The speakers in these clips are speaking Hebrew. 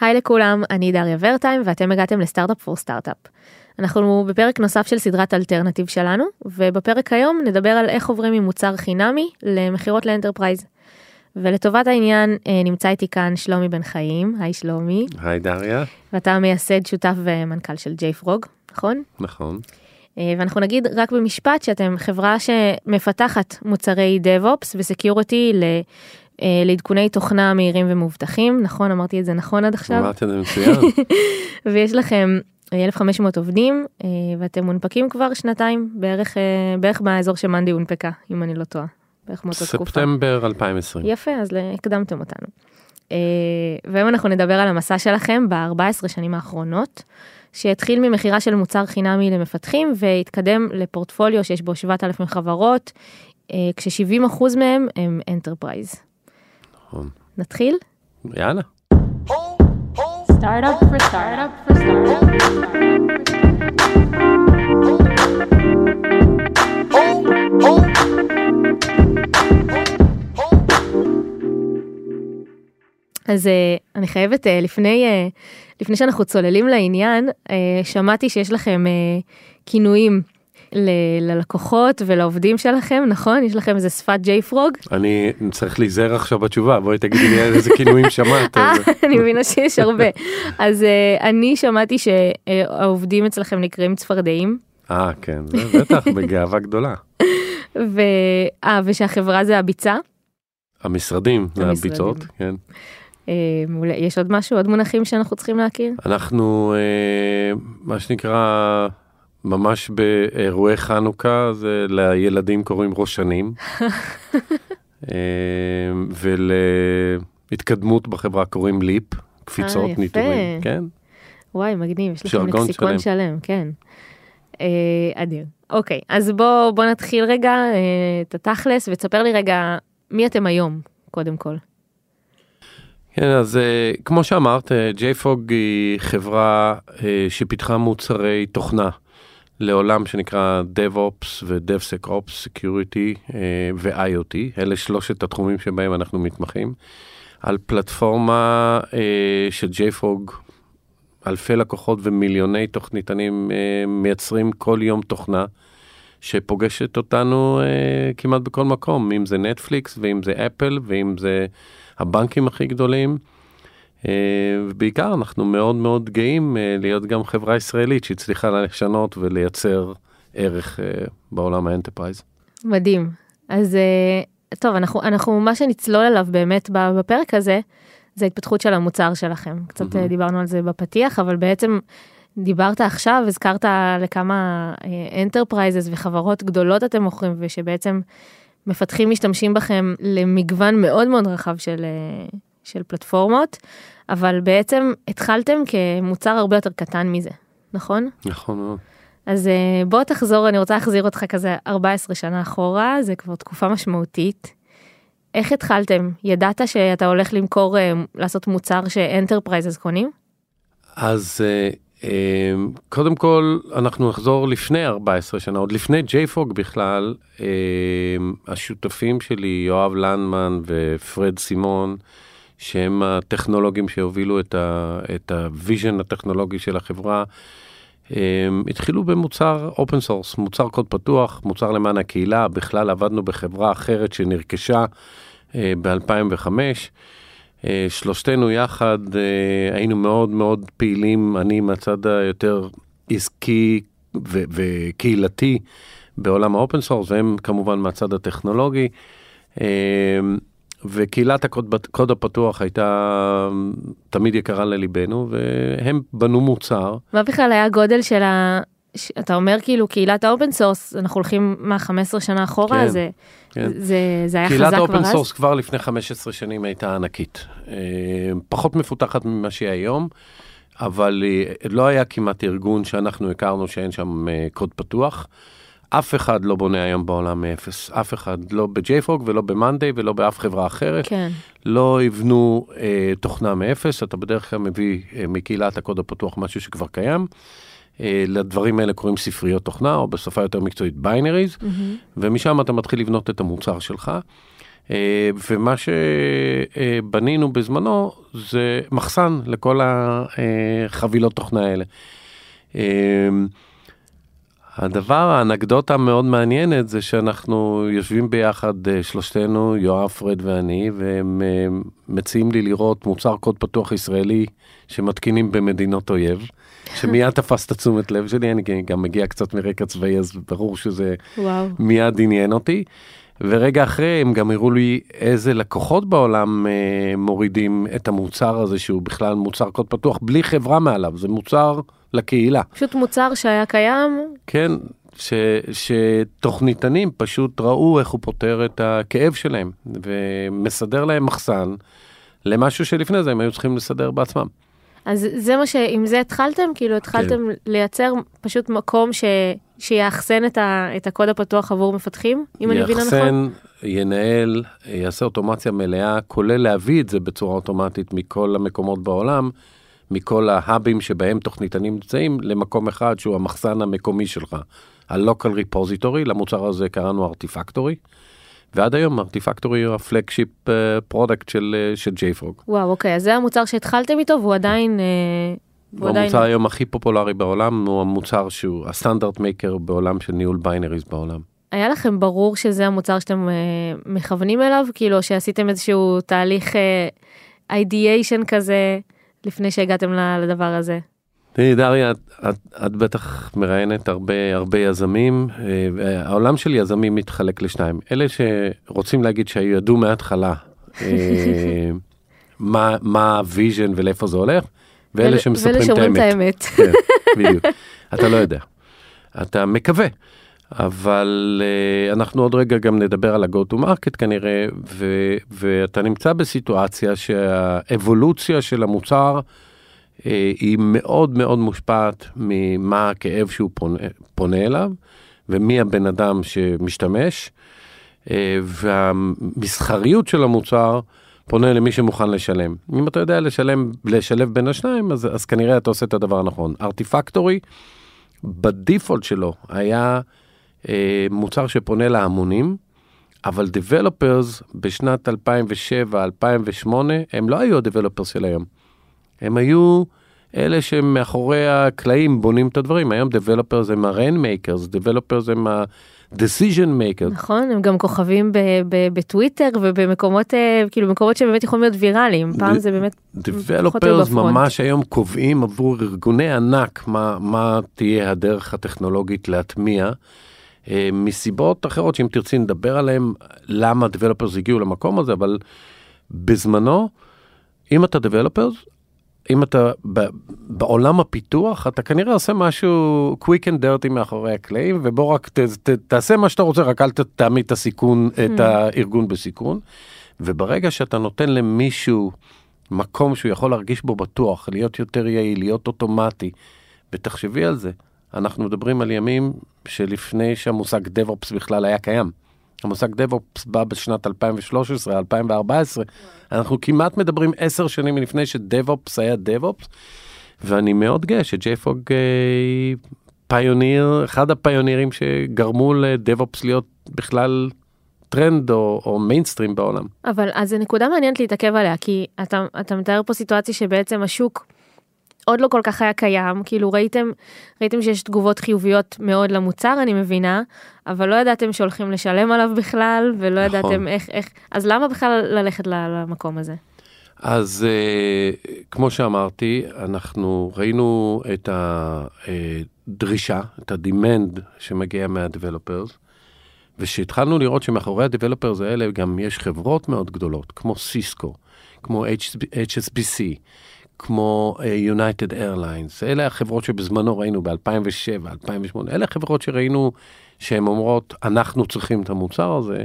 היי לכולם, אני דריה ורטיים ואתם הגעתם לסטארט-אפ for סטארט-אפ. אנחנו בפרק נוסף של סדרת אלטרנטיב שלנו, ובפרק היום נדבר על איך עוברים ממוצר חינמי למכירות לאנטרפרייז. ולטובת העניין אה, נמצא איתי כאן שלומי בן חיים, היי שלומי. היי דריה. ואתה מייסד, שותף ומנכ"ל של ג'יי פרוג, נכון? נכון. אה, ואנחנו נגיד רק במשפט שאתם חברה שמפתחת מוצרי DevOps ו security לעדכוני תוכנה מהירים ומאובטחים, נכון? אמרתי את זה נכון עד עכשיו? אמרת את זה מצוין. ויש לכם 1,500 עובדים אה, ואתם מונפקים כבר שנתיים בערך בערך באזור שמנדי הונפקה אם אני לא טועה. בערך מאותה תקופה. ספטמבר 2020. יפה אז הקדמתם אותנו. והיום אנחנו נדבר על המסע שלכם ב-14 שנים האחרונות. שהתחיל ממכירה של מוצר חינמי למפתחים והתקדם לפורטפוליו שיש בו 7,000 חברות, כש-70% מהם הם אנטרפרייז. נכון. נתחיל? יאללה. סטארט-אפ for סטארט-אפ אז uh, אני חייבת uh, לפני uh, לפני שאנחנו צוללים לעניין שמעתי שיש לכם כינויים ללקוחות ולעובדים שלכם נכון יש לכם איזה שפת ג'יי פרוג אני צריך להיזהר עכשיו בתשובה בואי תגידי לי איזה כינויים שמעת אני מבינה שיש הרבה אז uh, אני שמעתי שהעובדים אצלכם נקראים צפרדעים. אה כן בטח בגאווה גדולה. 아, ושהחברה זה הביצה. המשרדים זה הביצות כן. יש עוד משהו עוד מונחים שאנחנו צריכים להכיר אנחנו מה שנקרא ממש באירועי חנוכה זה לילדים קוראים ראשנים. ולהתקדמות בחברה קוראים ליפ, קפיצות, ניטורים, כן. וואי, מגניב, יש לכם לקסיקון שלם, כן. אדיר. אוקיי, אז בוא, בוא נתחיל רגע את התכלס ותספר לי רגע מי אתם היום, קודם כל. כן, אז כמו שאמרת, JFOG היא חברה שפיתחה מוצרי תוכנה. לעולם שנקרא DevOps ו-DevSecOps, Security ו-IoT, אלה שלושת התחומים שבהם אנחנו מתמחים, על פלטפורמה של JFrog, אלפי לקוחות ומיליוני תוכניתנים מייצרים כל יום תוכנה שפוגשת אותנו כמעט בכל מקום, אם זה נטפליקס ואם זה אפל ואם זה הבנקים הכי גדולים. ובעיקר אנחנו מאוד מאוד גאים להיות גם חברה ישראלית שהצליחה לשנות ולייצר ערך בעולם האנטרפרייז. מדהים. אז טוב, אנחנו, אנחנו מה שנצלול אליו באמת בפרק הזה, זה ההתפתחות של המוצר שלכם. קצת mm-hmm. דיברנו על זה בפתיח, אבל בעצם דיברת עכשיו, הזכרת לכמה enterprises וחברות גדולות אתם מוכרים, ושבעצם מפתחים משתמשים בכם למגוון מאוד מאוד רחב של, של פלטפורמות, אבל בעצם התחלתם כמוצר הרבה יותר קטן מזה, נכון? נכון מאוד. אז בוא תחזור, אני רוצה להחזיר אותך כזה 14 שנה אחורה, זה כבר תקופה משמעותית. איך התחלתם? ידעת שאתה הולך למכור, לעשות מוצר ש enterprises קונים? אז קודם כל אנחנו נחזור לפני 14 שנה, עוד לפני JFrog בכלל, השותפים שלי, יואב לנדמן ופרד סימון, שהם הטכנולוגים שהובילו את ה vision הטכנולוגי של החברה, הם התחילו במוצר open source, מוצר קוד פתוח, מוצר למען הקהילה, בכלל עבדנו בחברה אחרת שנרכשה ב-2005. שלושתנו יחד היינו מאוד מאוד פעילים, אני מהצד היותר עסקי וקהילתי בעולם ה open source, והם כמובן מהצד הטכנולוגי. וקהילת הקוד, הקוד הפתוח הייתה תמיד יקרה לליבנו והם בנו מוצר. מה בכלל היה הגודל של ה... אתה אומר כאילו קהילת ה open source אנחנו הולכים מה 15 שנה אחורה כן, זה, כן. זה זה היה חזק כבר אז? קהילת ה open source כבר לפני 15 שנים הייתה ענקית פחות מפותחת ממה שהיא היום אבל לא היה כמעט ארגון שאנחנו הכרנו שאין שם קוד פתוח. אף אחד לא בונה היום בעולם מאפס, אף אחד, לא ב-JFrog ולא ב-Monday ולא באף חברה אחרת. כן. לא יבנו אה, תוכנה מאפס, אתה בדרך כלל מביא אה, מקהילת הקוד הפתוח משהו שכבר קיים. אה, לדברים האלה קוראים ספריות תוכנה, או בשפה יותר מקצועית binaries, mm-hmm. ומשם אתה מתחיל לבנות את המוצר שלך. אה, ומה שבנינו בזמנו זה מחסן לכל החבילות תוכנה האלה. אה, הדבר, האנקדוטה המאוד מעניינת זה שאנחנו יושבים ביחד שלושתנו, יואב, פרד ואני, והם מציעים לי לראות מוצר קוד פתוח ישראלי שמתקינים במדינות אויב. שמיד תפס את התשומת לב שלי, אני גם מגיע קצת מרקע צבאי, אז ברור שזה וואו. מיד עניין אותי. ורגע אחרי הם גם הראו לי איזה לקוחות בעולם אה, מורידים את המוצר הזה שהוא בכלל מוצר קוד פתוח בלי חברה מעליו, זה מוצר לקהילה. פשוט מוצר שהיה קיים. כן, ש, שתוכניתנים פשוט ראו איך הוא פותר את הכאב שלהם ומסדר להם מחסן למשהו שלפני זה הם היו צריכים לסדר בעצמם. אז זה מה ש... עם זה התחלתם? כאילו התחלתם כן. לייצר פשוט מקום ש... שיאחסן את, ה... את הקוד הפתוח עבור מפתחים, אם אני מבינה נכון? יאחסן, ינהל, יעשה אוטומציה מלאה, כולל להביא את זה בצורה אוטומטית מכל המקומות בעולם, מכל ההאבים שבהם תוכניתנים נמצאים, למקום אחד שהוא המחסן המקומי שלך. ה-local repository, למוצר הזה קראנו ארטיפקטורי. ועד היום ארטיפקטורי הוא ה flagship product של, uh, של JFrog. וואו, אוקיי, אז זה המוצר שהתחלתם איתו והוא עדיין... Uh, הוא עדיין... המוצר היום הכי פופולרי בעולם, הוא המוצר שהוא הסטנדרט מייקר בעולם של ניהול ביינריז בעולם. היה לכם ברור שזה המוצר שאתם uh, מכוונים אליו? כאילו שעשיתם איזשהו תהליך uh, ideation כזה לפני שהגעתם לדבר הזה? תראי דריה, את, את, את בטח מראיינת הרבה הרבה יזמים, אה, העולם של יזמים מתחלק לשניים, אלה שרוצים להגיד שידעו מההתחלה מה, מה ה vision ולאיפה זה הולך, ואלה שמספרים את האמת. את האמת. כן, בדיוק. אתה לא יודע, אתה מקווה. אבל uh, אנחנו עוד רגע גם נדבר על ה-go to market כנראה, ו, ואתה נמצא בסיטואציה שהאבולוציה של המוצר אה, היא מאוד מאוד מושפעת ממה הכאב שהוא פונה, פונה אליו ומי הבן אדם שמשתמש אה, והמסחריות של המוצר פונה למי שמוכן לשלם. אם אתה יודע לשלם, לשלב בין השניים אז, אז כנראה אתה עושה את הדבר הנכון. ארטיפקטורי בדיפולט שלו היה אה, מוצר שפונה להמונים. אבל Developers בשנת 2007-2008 הם לא היו ה-Developers של היום. הם היו אלה שמאחורי הקלעים בונים את הדברים. היום Developers הם ה-Rainmakers, Developers הם ה-Decision Makers. נכון, הם גם כוכבים בטוויטר ובמקומות, אה, כאילו מקומות שבאמת יכולים להיות ויראליים. פעם זה באמת... Developers ממש היום קובעים עבור ארגוני ענק מה, מה תהיה הדרך הטכנולוגית להטמיע. אה, מסיבות אחרות שאם תרצי נדבר עליהם למה Developers הגיעו למקום הזה, אבל בזמנו, אם אתה Developers, אם אתה בעולם הפיתוח, אתה כנראה עושה משהו quick and dirty מאחורי הקלעים, ובוא רק ת, ת, תעשה מה שאתה רוצה, רק אל תעמיד את הסיכון, mm. את הארגון בסיכון. וברגע שאתה נותן למישהו מקום שהוא יכול להרגיש בו בטוח, להיות יותר יעיל, להיות אוטומטי, ותחשבי על זה, אנחנו מדברים על ימים שלפני שהמושג DevOps בכלל היה קיים. המושג DevOps בא בשנת 2013, 2014, אנחנו כמעט מדברים עשר שנים לפני ש-DevOps היה DevOps, ואני מאוד גאה ש-JFOG אה, פיוניר, אחד הפיונירים שגרמו ל-DevOps להיות בכלל טרנד או, או מיינסטרים בעולם. אבל אז זו נקודה מעניינת להתעכב עליה, כי אתה, אתה מתאר פה סיטואציה שבעצם השוק עוד לא כל כך היה קיים, כאילו ראיתם, ראיתם שיש תגובות חיוביות מאוד למוצר, אני מבינה, אבל לא ידעתם שהולכים לשלם עליו בכלל, ולא נכון. ידעתם איך, איך, אז למה בכלל ללכת למקום הזה? אז uh, כמו שאמרתי, אנחנו ראינו את הדרישה, את ה-demand שמגיע מה-developers, ושהתחלנו לראות שמאחורי ה-developers האלה גם יש חברות מאוד גדולות, כמו סיסקו, כמו HSBC, כמו יונייטד uh, איירליינס, אלה החברות שבזמנו ראינו ב-2007, 2008, אלה החברות שראינו שהן אומרות, אנחנו צריכים את המוצר הזה.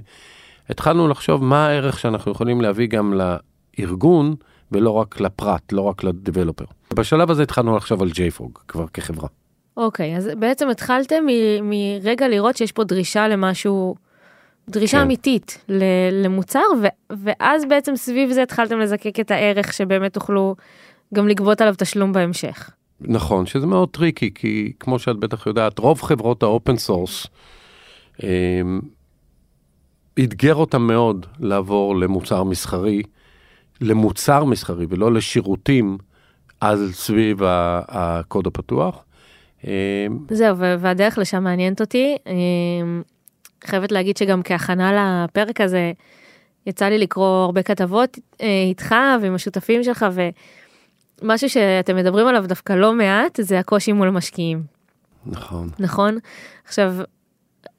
התחלנו לחשוב מה הערך שאנחנו יכולים להביא גם לארגון, ולא רק לפרט, לא רק לדבלופר. בשלב הזה התחלנו לחשוב על JFrog כבר כחברה. אוקיי, okay, אז בעצם התחלתם מרגע לראות שיש פה דרישה למשהו, דרישה כן. אמיתית למוצר, ואז בעצם סביב זה התחלתם לזקק את הערך שבאמת תוכלו גם לגבות עליו תשלום בהמשך. נכון, שזה מאוד טריקי, כי כמו שאת בטח יודעת, רוב חברות ה open source, אמ, אתגר אותם מאוד לעבור למוצר מסחרי, למוצר מסחרי ולא לשירותים על סביב הקוד הפתוח. אה, זהו, והדרך לשם מעניינת אותי. אה, חייבת להגיד שגם כהכנה לפרק הזה, יצא לי לקרוא הרבה כתבות אה, איתך ועם השותפים שלך, ומשהו שאתם מדברים עליו דווקא לא מעט, זה הקושי מול משקיעים. נכון. נכון? עכשיו,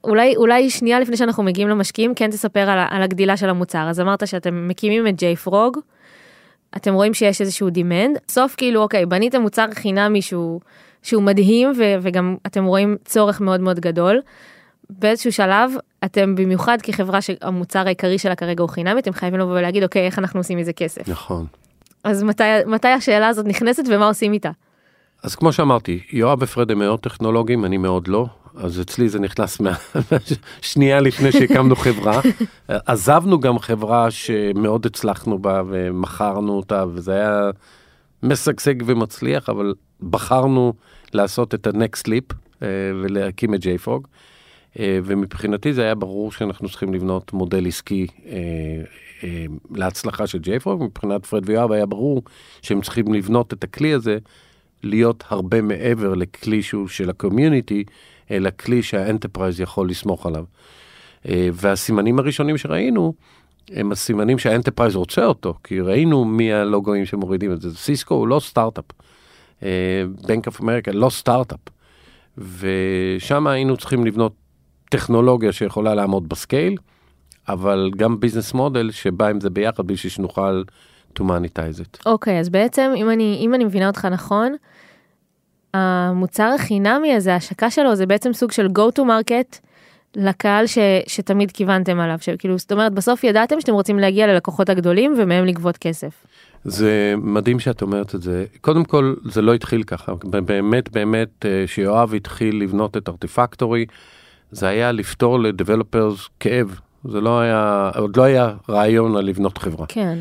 אולי, אולי שנייה לפני שאנחנו מגיעים למשקיעים, כן תספר על, על הגדילה של המוצר. אז אמרת שאתם מקימים את ג'יי פרוג, אתם רואים שיש איזשהו דימנד, סוף כאילו, אוקיי, בניתם מוצר חינמי שהוא, שהוא מדהים, ו, וגם אתם רואים צורך מאוד מאוד גדול. באיזשהו שלב, אתם במיוחד כחברה שהמוצר העיקרי שלה כרגע הוא חינמי, אתם חייבים לבוא ולהגיד, אוקיי, איך אנחנו עושים מזה כסף. נכון. אז מתי, מתי השאלה הזאת נכנסת ומה עושים איתה? אז כמו שאמרתי, יואב ופרד הם מאוד טכנולוגיים, אני מאוד לא. אז אצלי זה נכנס מהשנייה לפני שהקמנו חברה. עזבנו גם חברה שמאוד הצלחנו בה ומכרנו אותה, וזה היה משגשג ומצליח, אבל בחרנו לעשות את ה-next leap אה, ולהקים את JFrog. אה, ומבחינתי זה היה ברור שאנחנו צריכים לבנות מודל עסקי אה, להצלחה של JFrog. מבחינת פרד ויואב היה ברור שהם צריכים לבנות את הכלי הזה להיות הרבה מעבר לכלי שהוא של הקומיוניטי, אלא כלי שה-enterprise יכול לסמוך עליו. אה, והסימנים הראשונים שראינו, הם הסימנים שה-enterprise רוצה אותו, כי ראינו מי הלוגוים שמורידים את זה. סיסקו הוא לא סטארט-אפ. בנק אוף אמריקה לא סטארט-אפ. ושם היינו צריכים לבנות טכנולוגיה שיכולה לעמוד ב-scale, אבל גם business model שבא עם זה ביחד בשביל שנוכל to monetize it. אוקיי, okay, אז בעצם אם אני, אם אני מבינה אותך נכון, המוצר החינמי הזה, ההשקה שלו זה בעצם סוג של go to market לקהל ש, שתמיד כיוונתם עליו, שכאילו, זאת אומרת, בסוף ידעתם שאתם רוצים להגיע ללקוחות הגדולים ומהם לגבות כסף. זה מדהים שאת אומרת את זה. קודם כל, זה לא התחיל ככה. באמת, באמת, אה, שיואב התחיל לבנות את ארטיפקטורי, זה היה לפתור לדבלופרס כאב. זה לא היה, עוד לא היה רעיון על לבנות חברה. כן.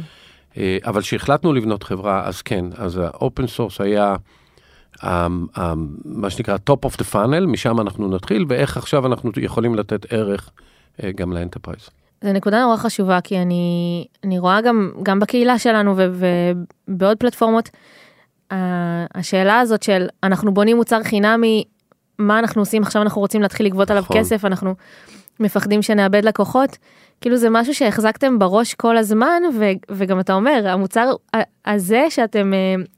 אה, אבל כשהחלטנו לבנות חברה, אז כן, אז ה-open source היה um, um, מה שנקרא top of the funnel, משם אנחנו נתחיל, ואיך עכשיו אנחנו יכולים לתת ערך uh, גם ל-enterprise. זו נקודה נורא חשובה, כי אני, אני רואה גם, גם בקהילה שלנו ובעוד פלטפורמות, השאלה הזאת של אנחנו בונים מוצר חינמי, מה אנחנו עושים עכשיו אנחנו רוצים להתחיל לגבות נכון. עליו כסף, אנחנו מפחדים שנאבד לקוחות. כאילו זה משהו שהחזקתם בראש כל הזמן ו, וגם אתה אומר המוצר הזה שאתם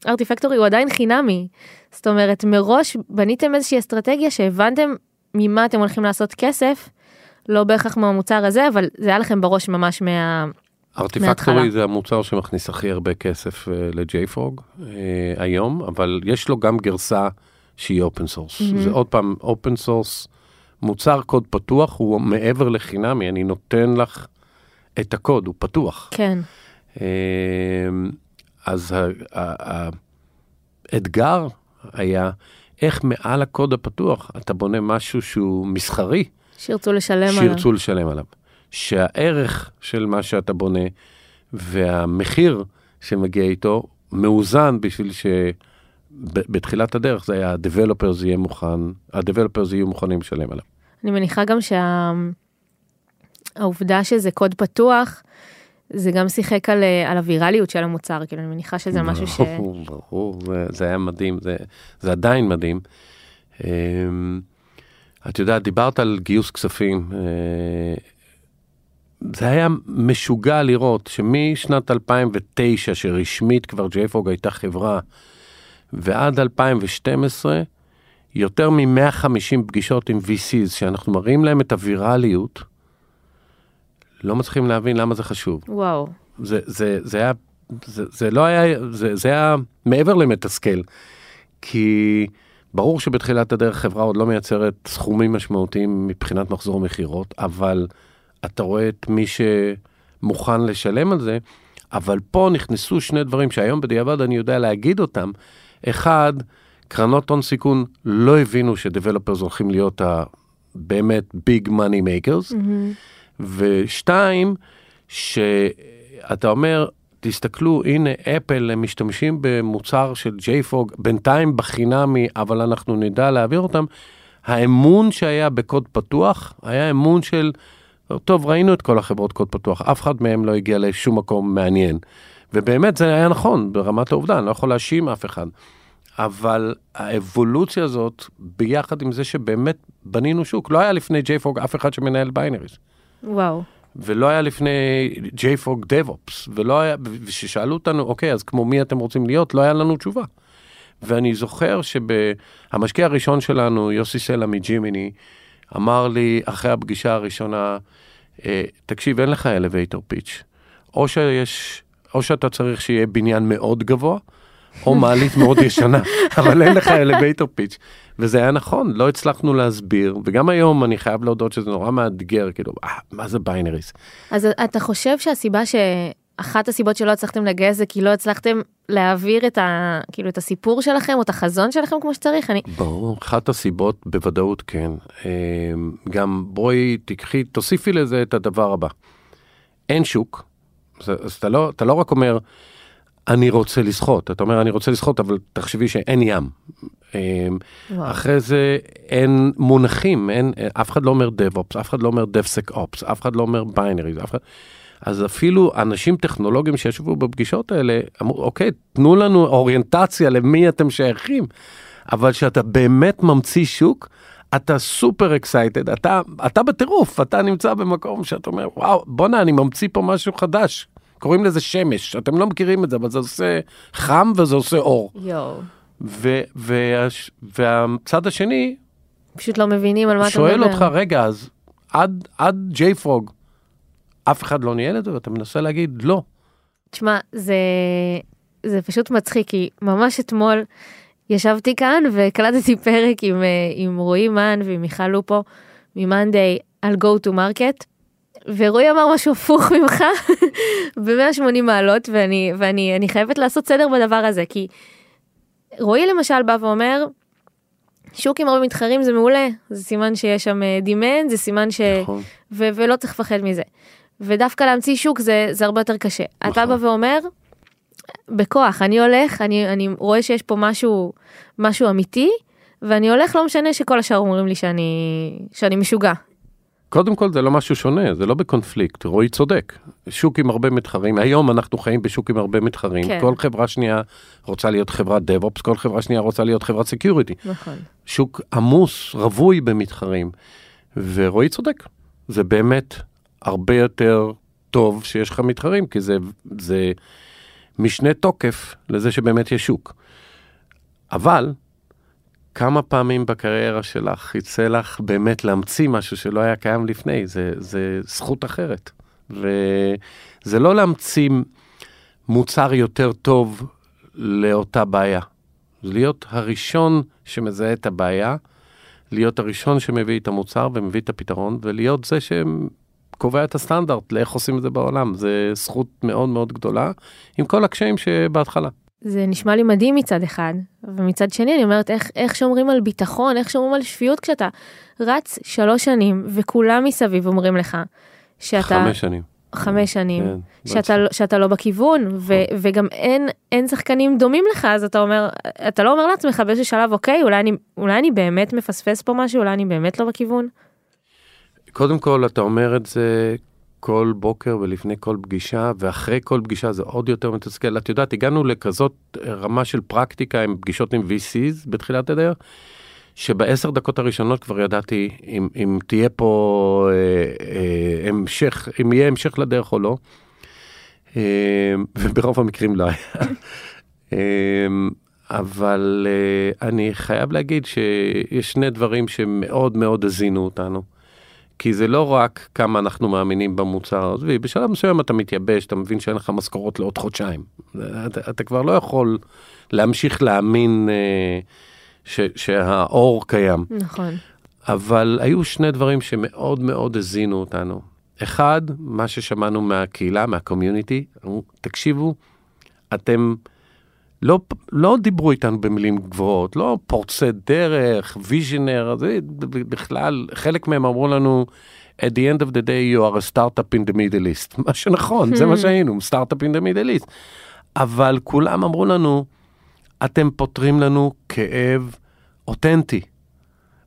ארטיפקטורי הוא עדיין חינמי. זאת אומרת מראש בניתם איזושהי אסטרטגיה שהבנתם ממה אתם הולכים לעשות כסף. לא בהכרח מהמוצר הזה אבל זה היה לכם בראש ממש מה... ארטיפקטורי זה המוצר שמכניס הכי הרבה כסף uh, לג'ייפרוג uh, היום אבל יש לו גם גרסה שהיא open source mm-hmm. זה עוד פעם open source מוצר קוד פתוח הוא מעבר לחינמי, אני נותן לך את הקוד, הוא פתוח. כן. אמ, אז האתגר היה איך מעל הקוד הפתוח אתה בונה משהו שהוא מסחרי. שירצו לשלם שירצו עליו. שירצו לשלם עליו. שהערך של מה שאתה בונה והמחיר שמגיע איתו מאוזן בשביל שבתחילת הדרך זה היה ה-Developers יהיה מוכן, ה-Developers יהיו מוכנים לשלם עליו. אני מניחה גם שהעובדה שה... שזה קוד פתוח, זה גם שיחק על, על הווירליות של המוצר, כאילו אני מניחה שזה משהו ש... ברור, זה, זה היה מדהים, זה, זה עדיין מדהים. אמ, את יודעת, דיברת על גיוס כספים. אה, זה היה משוגע לראות שמשנת 2009, שרשמית כבר JFOG הייתה חברה, ועד 2012, יותר מ-150 פגישות עם VCs, שאנחנו מראים להם את הווירליות, לא מצליחים להבין למה זה חשוב. וואו. זה, זה, זה היה, זה, זה לא היה, זה, זה היה מעבר למתסכל. כי ברור שבתחילת הדרך חברה עוד לא מייצרת סכומים משמעותיים מבחינת מחזור מכירות, אבל אתה רואה את מי שמוכן לשלם על זה, אבל פה נכנסו שני דברים שהיום בדיעבד אני יודע להגיד אותם. אחד, קרנות הון סיכון לא הבינו ש-developers הולכים להיות הבאמת big money makers, ושתיים, שאתה אומר, תסתכלו, הנה אפל, הם משתמשים במוצר של JFrog, בינתיים בחינמי, אבל אנחנו נדע להעביר אותם. האמון שהיה בקוד פתוח היה אמון של, טוב, ראינו את כל החברות קוד פתוח, אף אחד מהם לא הגיע לשום מקום מעניין. ובאמת זה היה נכון ברמת העובדה, אני לא יכול להאשים אף אחד. אבל האבולוציה הזאת, ביחד עם זה שבאמת בנינו שוק, לא היה לפני JFrog אף אחד שמנהל ביינריס. וואו. ולא היה לפני JFrog DevOps, ולא היה, וכששאלו אותנו, אוקיי, אז כמו מי אתם רוצים להיות, לא היה לנו תשובה. ואני זוכר שהמשקיע הראשון שלנו, יוסי סלע מג'ימיני, אמר לי אחרי הפגישה הראשונה, אה, תקשיב, אין לך elevator pitch. או שיש, או שאתה צריך שיהיה בניין מאוד גבוה, או מעלית מאוד ישנה, אבל אין לך elevator pitch. וזה היה נכון, לא הצלחנו להסביר, וגם היום אני חייב להודות שזה נורא מאתגר, כאילו, אה, מה זה binaries? אז אתה חושב שהסיבה ש... אחת הסיבות שלא הצלחתם לגייס זה כי לא הצלחתם להעביר את, ה, כאילו, את הסיפור שלכם או את החזון שלכם כמו שצריך? אני... ברור, אחת הסיבות בוודאות כן. אמ, גם בואי תקחי, תוסיפי לזה את הדבר הבא. אין שוק, אז אתה לא, אתה לא רק אומר, אני רוצה לשחות, אתה אומר, אני רוצה לשחות, אבל תחשבי שאין ים. אמ, וואו. אחרי זה אין מונחים, אין, אף אחד לא אומר DevOps, אף אחד לא אומר DevSecOps, אף אחד לא אומר ביינריז, אף אחד... אז אפילו אנשים טכנולוגיים שישבו בפגישות האלה, אמרו, אוקיי, תנו לנו אוריינטציה למי אתם שייכים, אבל כשאתה באמת ממציא שוק, אתה super excited, אתה, אתה בטירוף, אתה נמצא במקום שאתה אומר, וואו, בואנה, אני ממציא פה משהו חדש. קוראים לזה שמש, אתם לא מכירים את זה, אבל זה עושה חם וזה עושה אור. יואו. והצד השני, פשוט לא מבינים על מה אתה מדבר. שואל אותך, רגע, אז עד, עד ג'ייפרוג, אף אחד לא ניהל את זה, ואתה מנסה להגיד לא. תשמע, זה, זה פשוט מצחיק, כי ממש אתמול ישבתי כאן והקלטתי פרק עם, אה, עם רועי מן ועם מיכל לופו ממאנדיי על go to market. ורועי אמר משהו הפוך ממך ב-180 מעלות ואני ואני אני חייבת לעשות סדר בדבר הזה כי רועי למשל בא ואומר שוק עם הרבה מתחרים זה מעולה זה סימן שיש שם דימנד אה, זה סימן ש... נכון. ו- ולא צריך לפחד מזה. ודווקא להמציא שוק זה, זה הרבה יותר קשה. נכון. אתה בא ואומר, בכוח, אני הולך, אני, אני רואה שיש פה משהו, משהו אמיתי, ואני הולך, לא משנה שכל השאר אומרים לי שאני, שאני משוגע. קודם כל זה לא משהו שונה, זה לא בקונפליקט, רועי צודק. שוק עם הרבה מתחרים, היום אנחנו חיים בשוק עם הרבה מתחרים, כן. כל חברה שנייה רוצה להיות חברת DevOps, כל חברה שנייה רוצה להיות חברת security. נכון. שוק עמוס, רווי במתחרים, ורועי צודק. זה באמת הרבה יותר טוב שיש לך מתחרים, כי זה, זה משנה תוקף לזה שבאמת יש שוק. אבל, כמה פעמים בקריירה שלך יצא לך באמת להמציא משהו שלא היה קיים לפני, זה, זה זכות אחרת. וזה לא להמציא מוצר יותר טוב לאותה בעיה. זה להיות הראשון שמזהה את הבעיה, להיות הראשון שמביא את המוצר ומביא את הפתרון, ולהיות זה קובע את הסטנדרט לאיך עושים את זה בעולם. זה זכות מאוד מאוד גדולה, עם כל הקשיים שבהתחלה. זה נשמע לי מדהים מצד אחד, ומצד שני אני אומרת איך, איך שומרים על ביטחון, איך שומרים על שפיות כשאתה רץ שלוש שנים וכולם מסביב אומרים לך שאתה... חמש שנים. חמש שנים, כן, שאתה, לא- שאתה לא בכיוון, ו, נכון. וגם אין, אין שחקנים דומים לך, אז אתה אומר, אתה לא אומר לעצמך באיזה שלב, אוקיי, אולי אני, אולי אני באמת מפספס פה משהו, אולי אני באמת לא בכיוון. קודם כל, אתה אומר את זה כל בוקר ולפני כל פגישה, ואחרי כל פגישה זה עוד יותר מתסכל. את יודעת, הגענו לכזאת רמה של פרקטיקה עם פגישות עם VCs בתחילת הדרך, שבעשר דקות הראשונות כבר ידעתי אם, אם תהיה פה אה, אה, המשך, אם יהיה המשך לדרך או לא. אה, וברוב המקרים לא היה. אה, אבל אה, אני חייב להגיד שיש שני דברים שמאוד מאוד הזינו אותנו. כי זה לא רק כמה אנחנו מאמינים במוצר, עזבי, בשלב מסוים אתה מתייבש, אתה מבין שאין לך משכורות לעוד חודשיים. אתה, אתה כבר לא יכול להמשיך להאמין אה, ש, שהאור קיים. נכון. אבל היו שני דברים שמאוד מאוד הזינו אותנו. אחד, מה ששמענו מהקהילה, מהקומיוניטי, תקשיבו, אתם... לא, לא דיברו איתנו במילים גבוהות, לא פורצי דרך, ויז'נר, זה בכלל, חלק מהם אמרו לנו, at the end of the day you are a startup in the middle east, מה שנכון, זה מה hmm. שהיינו, startup in the middle east. אבל כולם אמרו לנו, אתם פותרים לנו כאב אותנטי,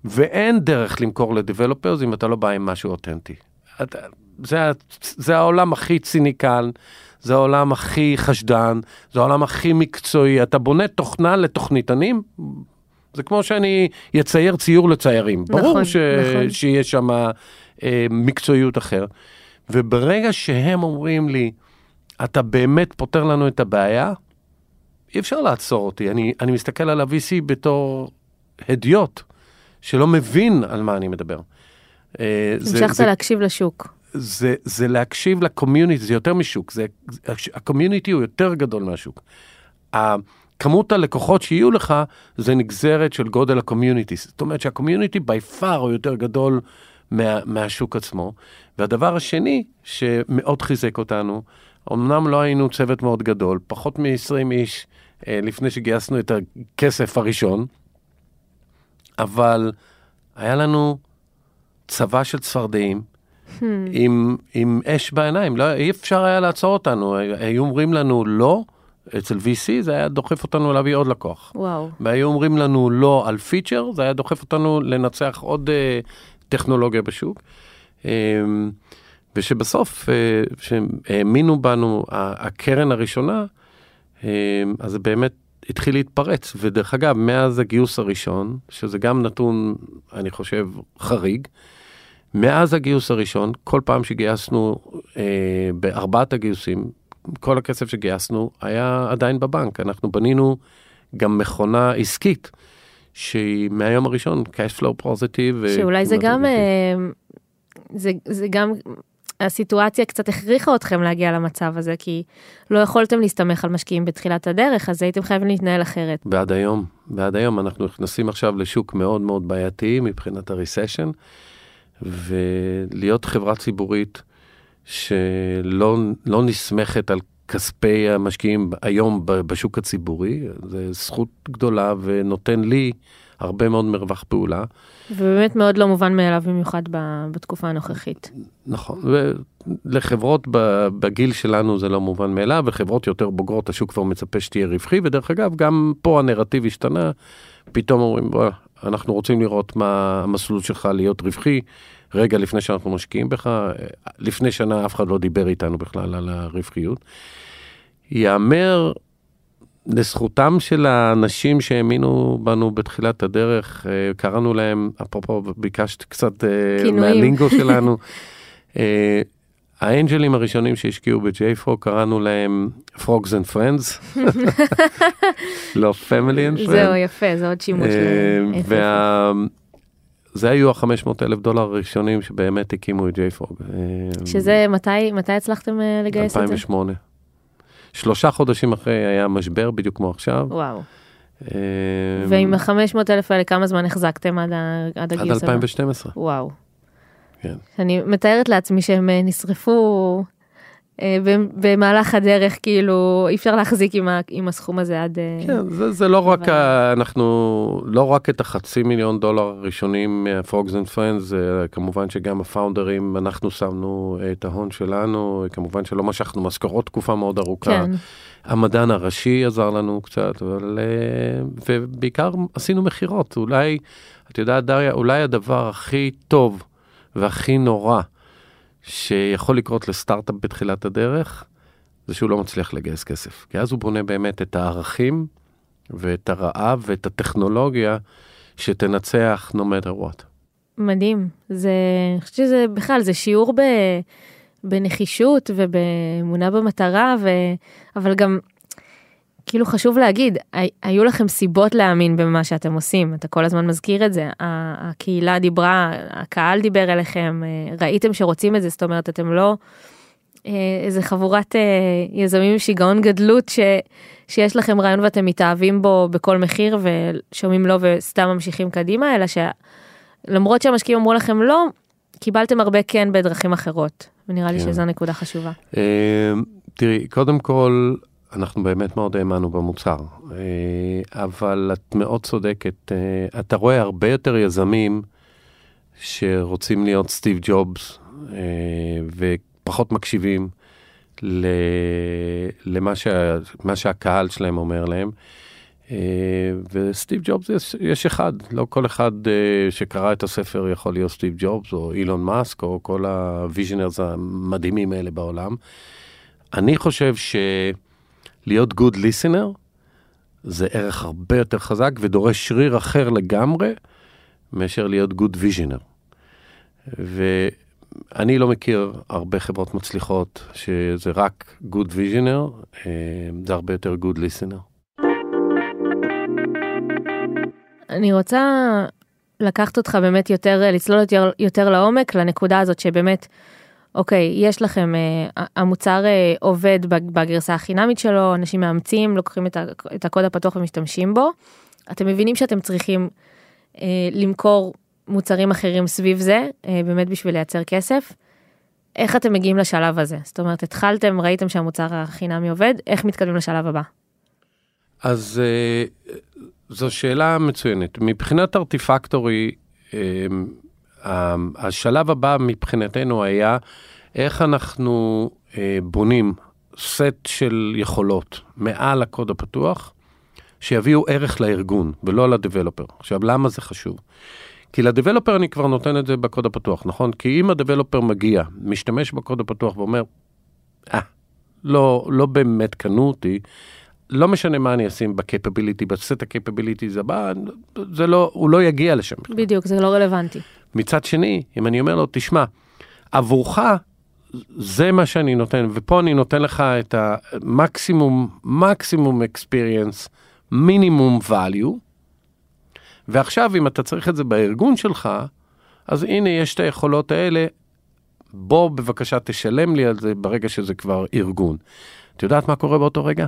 ואין דרך למכור לדבלופרס אם אתה לא בא עם משהו אותנטי. אתה, זה, זה העולם הכי ציניקל, זה העולם הכי חשדן, זה העולם הכי מקצועי. אתה בונה תוכנה לתוכניתנים, זה כמו שאני אצייר ציור לציירים. נכון, ברור ש, נכון. שיש שם אה, מקצועיות אחר. וברגע שהם אומרים לי, אתה באמת פותר לנו את הבעיה, אי אפשר לעצור אותי. אני, אני מסתכל על ה-VC בתור הדיוט, שלא מבין על מה אני מדבר. אה, המשכת להקשיב לשוק. זה, זה להקשיב ל-community, זה יותר משוק, זה, ה-community הוא יותר גדול מהשוק. כמות הלקוחות שיהיו לך זה נגזרת של גודל ה-community. זאת אומרת שה-community by far הוא יותר גדול מה, מהשוק עצמו. והדבר השני שמאוד חיזק אותנו, אמנם לא היינו צוות מאוד גדול, פחות מ-20 איש אה, לפני שגייסנו את הכסף הראשון, אבל היה לנו צבא של צפרדעים, עם, עם אש בעיניים, לא, אי אפשר היה לעצור אותנו, היו אומרים לנו לא, אצל VC זה היה דוחף אותנו להביא עוד לקוח. וואו. והיו אומרים לנו לא על פיצ'ר, זה היה דוחף אותנו לנצח עוד אה, טכנולוגיה בשוק. אה, ושבסוף, אה, שהאמינו בנו, הקרן הראשונה, אה, אז זה באמת התחיל להתפרץ. ודרך אגב, מאז הגיוס הראשון, שזה גם נתון, אני חושב, חריג, מאז הגיוס הראשון, כל פעם שגייסנו אה, בארבעת הגיוסים, כל הכסף שגייסנו היה עדיין בבנק. אנחנו בנינו גם מכונה עסקית, שהיא מהיום הראשון cash flow positive. שאולי זה גם. אה, זה, זה גם, הסיטואציה קצת הכריחה אתכם להגיע למצב הזה, כי לא יכולתם להסתמך על משקיעים בתחילת הדרך, אז הייתם חייבים להתנהל אחרת. ועד היום, ועד היום אנחנו נכנסים עכשיו לשוק מאוד מאוד בעייתי מבחינת הריסשן, ולהיות חברה ציבורית שלא לא נסמכת על כספי המשקיעים היום בשוק הציבורי, זה זכות גדולה ונותן לי הרבה מאוד מרווח פעולה. ובאמת מאוד לא מובן מאליו במיוחד ב- בתקופה הנוכחית. נכון, ולחברות בגיל שלנו זה לא מובן מאליו, וחברות יותר בוגרות השוק כבר מצפה שתהיה רווחי, ודרך אגב, גם פה הנרטיב השתנה, פתאום אומרים, אנחנו רוצים לראות מה המסלול שלך להיות רווחי, רגע לפני שאנחנו משקיעים בך, לפני שנה אף אחד לא דיבר איתנו בכלל על הרווחיות. ייאמר לזכותם של האנשים שהאמינו בנו בתחילת הדרך, אה, קראנו להם, אפרופו ביקשת קצת אה, כינויים. מהלינגו שלנו, אה, האנג'לים הראשונים שהשקיעו ב-JFO קראנו להם Frogs and Friends, לא Family and Friends. זהו, יפה, זה עוד שימוש. וה... זה היו ה-500 אלף דולר הראשונים שבאמת הקימו את JFrog. שזה, מתי, מתי הצלחתם לגייס את זה? 2008. שלושה חודשים אחרי היה משבר, בדיוק כמו עכשיו. וואו. אה, ועם ה-500 אלף האלה, כמה זמן החזקתם עד ה- עד עד הגיוס? הבא? 2012. וואו. כן. אני מתארת לעצמי שהם אה, נשרפו במהלך הדרך, כאילו, אי אפשר להחזיק עם, ה- עם הסכום הזה עד... אה, כן, זה, זה לא רק, אבל- ה, אנחנו, לא רק את החצי מיליון דולר הראשונים and Friends, זה כמובן שגם הפאונדרים, אנחנו שמנו את ההון שלנו, כמובן שלא משכנו משכורות תקופה מאוד ארוכה. כן, המדען הראשי עזר לנו קצת, אבל... אה, ובעיקר עשינו מכירות. אולי, את יודעת, דריה, אולי הדבר הכי טוב והכי נורא שיכול לקרות לסטארט-אפ בתחילת הדרך, זה שהוא לא מצליח לגייס כסף. כי אז הוא בונה באמת את הערכים ואת הרעב ואת הטכנולוגיה שתנצח no matter what. מדהים. זה, אני חושבת שזה בכלל, זה שיעור ב, בנחישות ובאמונה במטרה, ו, אבל גם, כאילו חשוב להגיד, הי- היו לכם סיבות להאמין במה שאתם עושים, אתה כל הזמן מזכיר את זה, הקהילה דיברה, הקהל דיבר אליכם, אה, ראיתם שרוצים את זה, זאת אומרת, אתם לא אה, איזה חבורת אה, יזמים עם שיגעון גדלות ש, שיש לכם רעיון ואתם מתאהבים בו בכל מחיר ושומעים לו וסתם ממשיכים קדימה, אלא שלמרות שהמשקיעים אמרו לכם לא, קיבלתם הרבה כן בדרכים אחרות, ונראה לי כן. שזו נקודה חשובה. תראי, קודם כל, אנחנו באמת מאוד האמנו במוצר, אה, אבל את מאוד צודקת. אה, אתה רואה הרבה יותר יזמים שרוצים להיות סטיב ג'ובס אה, ופחות מקשיבים למה שה, שהקהל שלהם אומר להם. וסטיב ג'ובס יש, יש אחד, לא כל אחד שקרא את הספר יכול להיות סטיב ג'ובס או אילון מאסק או כל ה-visioners המדהימים האלה בעולם. אני חושב שלהיות good listener זה ערך הרבה יותר חזק ודורש שריר אחר לגמרי מאשר להיות good visioner. ואני לא מכיר הרבה חברות מצליחות שזה רק good visioner, אה, זה הרבה יותר good listener. אני רוצה לקחת אותך באמת יותר, לצלול יותר, יותר לעומק לנקודה הזאת שבאמת, אוקיי, יש לכם, אה, המוצר אה, עובד בגרסה החינמית שלו, אנשים מאמצים, לוקחים את, את הקוד הפתוח ומשתמשים בו. אתם מבינים שאתם צריכים אה, למכור מוצרים אחרים סביב זה, אה, באמת בשביל לייצר כסף. איך אתם מגיעים לשלב הזה? זאת אומרת, התחלתם, ראיתם שהמוצר החינמי עובד, איך מתקדמים לשלב הבא? אז אה, זו שאלה מצוינת. מבחינת ארטיפקטורי, אה, השלב הבא מבחינתנו היה איך אנחנו אה, בונים סט של יכולות מעל הקוד הפתוח, שיביאו ערך לארגון ולא לדבלופר. עכשיו, למה זה חשוב? כי לדבלופר אני כבר נותן את זה בקוד הפתוח, נכון? כי אם הדבלופר מגיע, משתמש בקוד הפתוח ואומר, אה, לא, לא באמת קנו אותי, לא משנה מה אני אשים בקפביליטי, בסט הקפביליטי זה בא, זה לא, הוא לא יגיע לשם. בדיוק, זה לא רלוונטי. מצד שני, אם אני אומר לו, תשמע, עבורך זה מה שאני נותן, ופה אני נותן לך את המקסימום, מקסימום אקספיריאנס, מינימום value, ועכשיו אם אתה צריך את זה בארגון שלך, אז הנה יש את היכולות האלה, בוא בבקשה תשלם לי על זה ברגע שזה כבר ארגון. את יודעת מה קורה באותו רגע?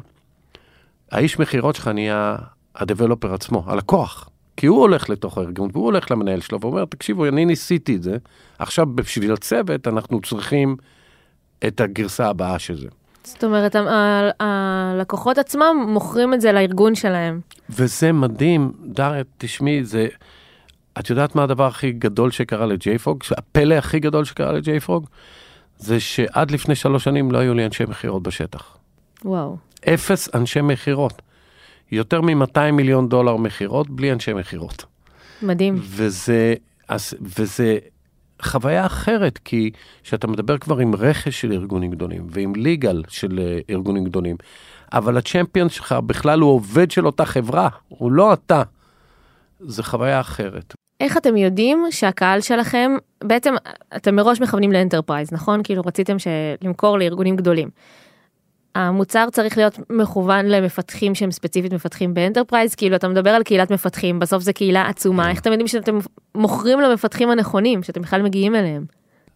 האיש מכירות שלך נהיה הדבלופר עצמו, הלקוח. כי הוא הולך לתוך הארגון והוא הולך למנהל שלו ואומר, תקשיבו, אני ניסיתי את זה, עכשיו בשביל הצוות אנחנו צריכים את הגרסה הבאה של זה. זאת אומרת, הלקוחות עצמם מוכרים את זה לארגון שלהם. וזה מדהים, דריה, תשמעי, זה... את יודעת מה הדבר הכי גדול שקרה לג'ייפרוג? הפלא הכי גדול שקרה לג'ייפרוג? זה שעד לפני שלוש שנים לא היו לי אנשי מכירות בשטח. וואו. אפס אנשי מכירות. יותר מ-200 מיליון דולר מכירות בלי אנשי מכירות. מדהים. וזה, אז, וזה חוויה אחרת, כי כשאתה מדבר כבר עם רכש של ארגונים גדולים ועם legal של אה, ארגונים גדולים, אבל ה-champion שלך בכלל הוא עובד של אותה חברה, הוא לא אתה. זה חוויה אחרת. איך אתם יודעים שהקהל שלכם, בעצם אתם מראש מכוונים ל-enterprise, נכון? כאילו רציתם למכור לארגונים גדולים. המוצר צריך להיות מכוון למפתחים שהם ספציפית מפתחים ב-enterprise, כאילו אתה מדבר על קהילת מפתחים, בסוף זה קהילה עצומה, איך אתם יודעים שאתם מוכרים למפתחים הנכונים, שאתם בכלל מגיעים אליהם?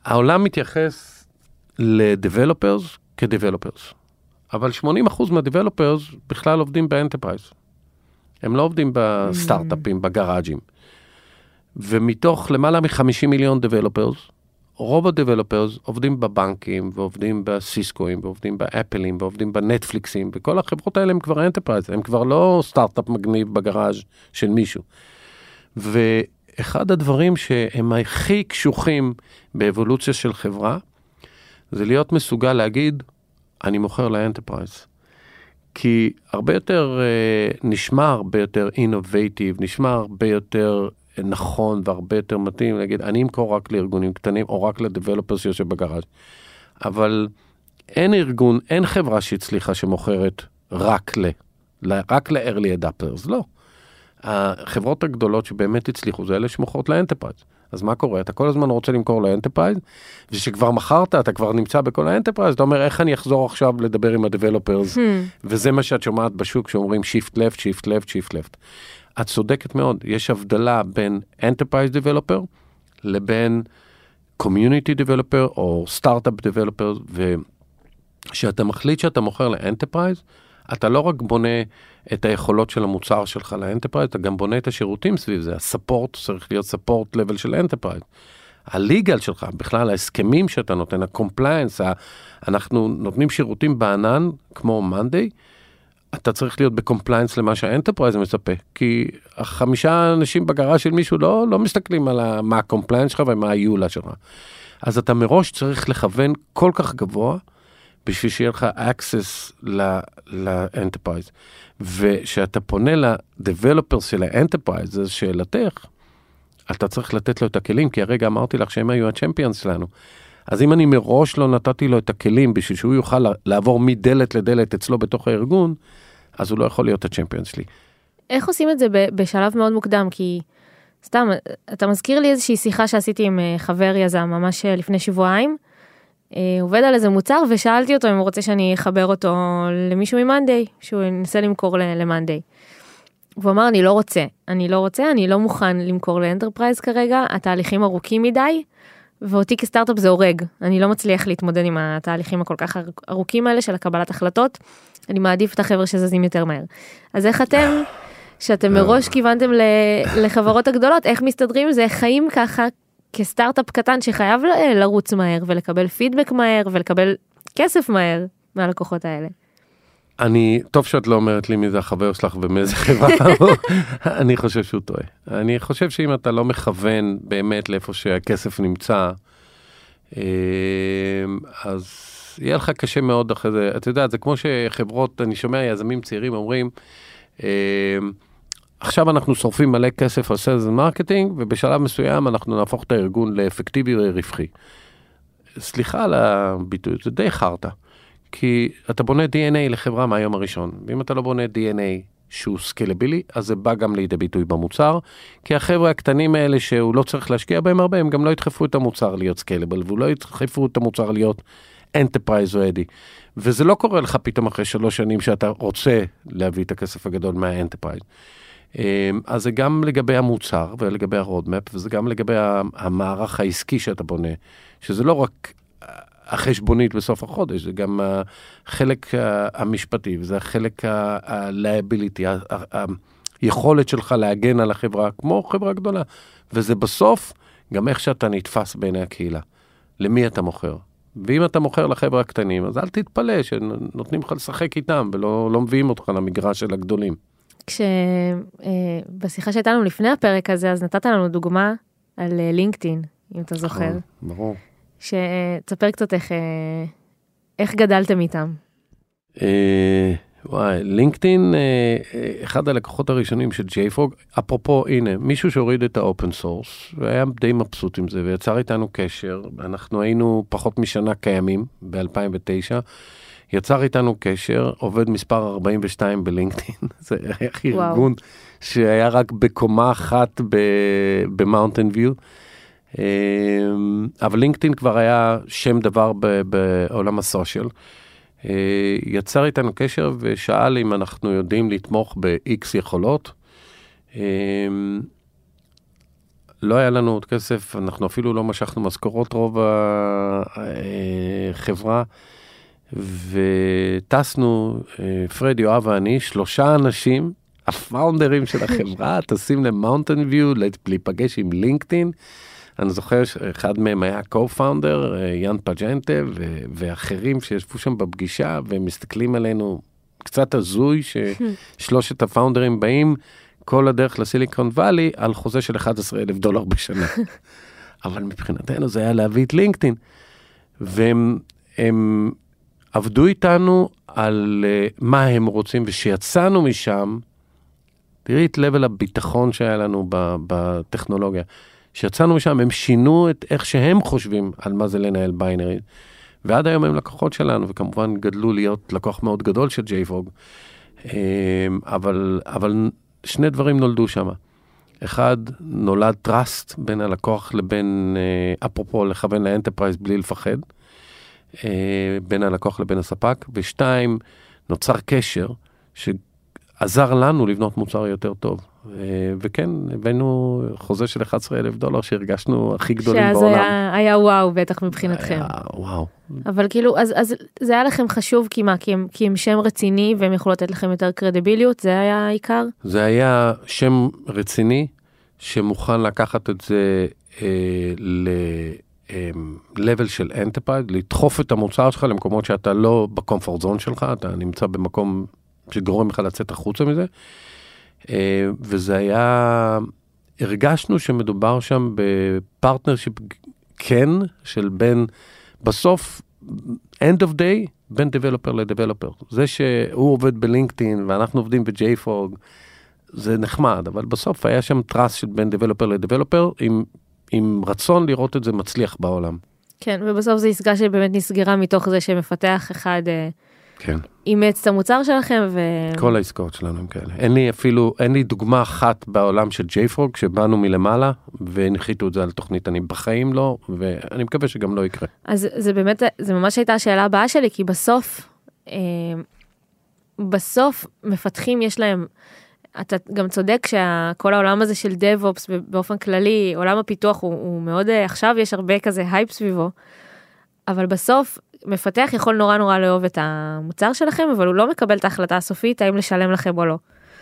העולם מתייחס ל-developers כ-developers, אבל 80% מה-developers בכלל עובדים ב-enterprise. הם לא עובדים בסטארט-אפים, בגראז'ים. ומתוך למעלה מ-50 מיליון developers, רוב ה-developers עובדים בבנקים ועובדים בסיסקואים ועובדים באפלים ועובדים בנטפליקסים וכל החברות האלה הם כבר enterprise, הם כבר לא סטארט-אפ מגניב בגראז' של מישהו. ואחד הדברים שהם הכי קשוחים באבולוציה של חברה, זה להיות מסוגל להגיד, אני מוכר ל enterprise. כי הרבה יותר, אה, נשמע הרבה יותר innovative, נשמע הרבה יותר נכון והרבה יותר מתאים להגיד, אני אמכור רק לארגונים קטנים או רק ל developer שיושב בגראז'. אבל אין ארגון, אין חברה שהצליחה שמוכרת רק ל... רק ל- early adopters, לא. החברות הגדולות שבאמת הצליחו זה אלה שמוכרות ל enterprise. אז מה קורה? אתה כל הזמן רוצה למכור ל enterprise, ושכבר מכרת, אתה כבר נמצא בכל ה enterprise, אתה אומר, איך אני אחזור עכשיו לדבר עם ה developers? Hmm. וזה מה שאת שומעת בשוק, שאומרים shift left, shift left, shift left. את צודקת מאוד, יש הבדלה בין Enterprise Developer לבין Community Developer או Startup Developer, וכשאתה מחליט שאתה מוכר ל enterprise, אתה לא רק בונה את היכולות של המוצר שלך ל enterprise, אתה גם בונה את השירותים סביב זה, ה support צריך להיות support level של enterprise. ה legal שלך, בכלל ההסכמים שאתה נותן, ה compliance, אנחנו נותנים שירותים בענן כמו monday, אתה צריך להיות ב compliance למה שה enterprise מצפה, כי החמישה אנשים בגראז' של מישהו לא, לא מסתכלים על מה ה compliance שלך ומה ה EULA שלך. אז אתה מראש צריך לכוון כל כך גבוה, בשביל שיהיה לך access ל enterprise. וכשאתה פונה ל-developers של ה enterprise, זו שאלתך, אתה צריך לתת לו את הכלים, כי הרגע אמרתי לך שהם היו הצ'מפיונס שלנו. אז אם אני מראש לא נתתי לו את הכלים בשביל שהוא יוכל לעבור מדלת לדלת אצלו בתוך הארגון, אז הוא לא יכול להיות הצ'מפיונס שלי. איך עושים את זה בשלב מאוד מוקדם? כי סתם, אתה מזכיר לי איזושהי שיחה שעשיתי עם אה, חבר יזם ממש אה, לפני שבועיים. אה, עובד על איזה מוצר ושאלתי אותו אם הוא רוצה שאני אחבר אותו למישהו ממאנדיי, שהוא ינסה למכור למאנדיי. והוא אמר אני לא רוצה, אני לא רוצה, אני לא מוכן למכור ל enterprise כרגע, התהליכים ארוכים מדי, ואותי כסטארט-אפ זה הורג, אני לא מצליח להתמודד עם התהליכים הכל כך ארוכים האלה של הקבלת החלטות, אני מעדיף את החבר'ה שזזים יותר מהר. אז איך אתם, שאתם מראש כיוונתם לחברות הגדולות, איך מסתדרים עם זה, איך חיים ככה כסטארט-אפ קטן שחייב לרוץ מהר ולקבל פידבק מהר ולקבל כסף מהר מהלקוחות האלה. אני, טוב שאת לא אומרת לי מי זה החבר שלך ומאיזה חברה, אני חושב שהוא טועה. אני חושב שאם אתה לא מכוון באמת לאיפה שהכסף נמצא, אה, אז יהיה לך קשה מאוד אחרי זה. אתה יודע, זה כמו שחברות, אני שומע יזמים צעירים אומרים, אה, עכשיו אנחנו שורפים מלא כסף על sales marketing, ובשלב מסוים אנחנו נהפוך את הארגון לאפקטיבי ורווחי. סליחה על הביטוי, זה די חרטא. כי אתה בונה DNA לחברה מהיום הראשון, ואם אתה לא בונה DNA שהוא סקלבילי, אז זה בא גם לידי ביטוי במוצר, כי החבר'ה הקטנים האלה שהוא לא צריך להשקיע בהם הרבה, הם גם לא ידחפו את המוצר להיות scalable, ולא ידחפו את המוצר להיות ready. וזה לא קורה לך פתאום אחרי שלוש שנים שאתה רוצה להביא את הכסף הגדול מה enterprise. אמ, אז זה גם לגבי המוצר ולגבי ה roadmap, וזה גם לגבי המערך העסקי שאתה בונה, שזה לא רק החשבונית בסוף החודש, זה גם החלק המשפטי, וזה החלק ה-liability, היכולת שלך להגן על החברה כמו חברה גדולה. וזה בסוף גם איך שאתה נתפס בעיני הקהילה. למי אתה מוכר? ואם אתה מוכר לחבר'ה הקטנים, אז אל תתפלא שנותנים לך לשחק איתם ולא לא מביאים אותך למגרש של הגדולים. כשבשיחה אה, שהייתה לנו לפני הפרק הזה, אז נתת לנו דוגמה על לינקדאין, אם אתה זוכר. נכון, ברור. שתספר קצת איך, אה, איך גדלתם איתם. אה, וואי, לינקדאין, אה, אחד הלקוחות הראשונים של JFrog, אפרופו, הנה, מישהו שהוריד את ה open source, והיה די מבסוט עם זה, ויצר איתנו קשר, אנחנו היינו פחות משנה קיימים, ב-2009, יצר איתנו קשר, עובד מספר 42 בלינקדאין, זה היה ארגון שהיה רק בקומה אחת במאונטן ויו. אמ, אבל לינקדאין כבר היה שם דבר בעולם ה social. אה, יצר איתנו קשר ושאל אם אנחנו יודעים לתמוך ב-X יכולות. אמ, לא היה לנו עוד כסף, אנחנו אפילו לא משכנו משכורות רוב החברה, וטסנו, אה, פרד, יואב ואני, שלושה אנשים, הפאונדרים של החברה, טסים למאונטן ויו, להיפגש עם לינקדאין. אני זוכר שאחד מהם היה co-founder, אה, יאן פג'נטה, ואחרים שישבו שם בפגישה ומסתכלים עלינו קצת הזוי, ששלושת הפאונדרים באים כל הדרך לסיליקון וואלי על חוזה של 11 אלף דולר בשנה. אבל מבחינתנו זה היה להביא את לינקדאין. והם הם עבדו איתנו על uh, מה הם רוצים, ושיצאנו משם, תראי את level הביטחון שהיה לנו בטכנולוגיה. כשיצאנו משם הם שינו את איך שהם חושבים על מה זה לנהל binary. ועד היום הם לקוחות שלנו, וכמובן גדלו להיות לקוח מאוד גדול של JFrog. אמ, אבל, אבל שני דברים נולדו שם. אחד, נולד trust בין הלקוח לבין, אה, אפרופו לכוון ל enterprise בלי לפחד, אה, בין הלקוח לבין הספק, ושתיים, נוצר קשר שעזר לנו לבנות מוצר יותר טוב. אה, וכן, הבאנו חוזה של 11 אלף דולר שהרגשנו הכי גדולים שאז בעולם. שאז היה, היה וואו בטח מבחינתכם. היה וואו. אבל כאילו, אז, אז זה היה לכם חשוב כי מה, כי הם, כי הם שם רציני והם יכלו לתת לכם יותר קרדיביליות? זה היה העיקר? זה היה שם רציני שמוכן לקחת את זה אה, ל-level אה, של enterprise, לדחוף את המוצר שלך למקומות שאתה לא ב comfort zone שלך, אתה נמצא במקום שגורם לך לצאת החוצה מזה. אה, וזה היה, הרגשנו שמדובר שם ב partnership כן, של בין, בסוף, end of day, בין developer ל developer. זה שהוא עובד בלינקדאין ואנחנו עובדים ב-JFrog, זה נחמד, אבל בסוף היה שם טראסט של בין דבלופר לדבלופר, עם, עם רצון לראות את זה מצליח בעולם. כן, ובסוף זו עסקה שבאמת נסגרה מתוך זה שמפתח אחד אה, כן. אימץ את המוצר שלכם, ו... כל העסקאות שלנו הם כאלה. אין לי אפילו, אין לי דוגמה אחת בעולם של JFrog שבאנו מלמעלה והנחיתו את זה על תוכנית, אני בחיים לא, ואני מקווה שגם לא יקרה. אז זה באמת, זה ממש הייתה השאלה הבאה שלי, כי בסוף, אה, בסוף מפתחים יש להם, אתה גם צודק שכל העולם הזה של DevOps באופן כללי, עולם הפיתוח הוא, הוא מאוד, אה, עכשיו יש הרבה כזה הייפ סביבו, אבל בסוף מפתח יכול נורא נורא לאהוב את המוצר שלכם, אבל הוא לא מקבל את ההחלטה הסופית האם לשלם לכם או לא.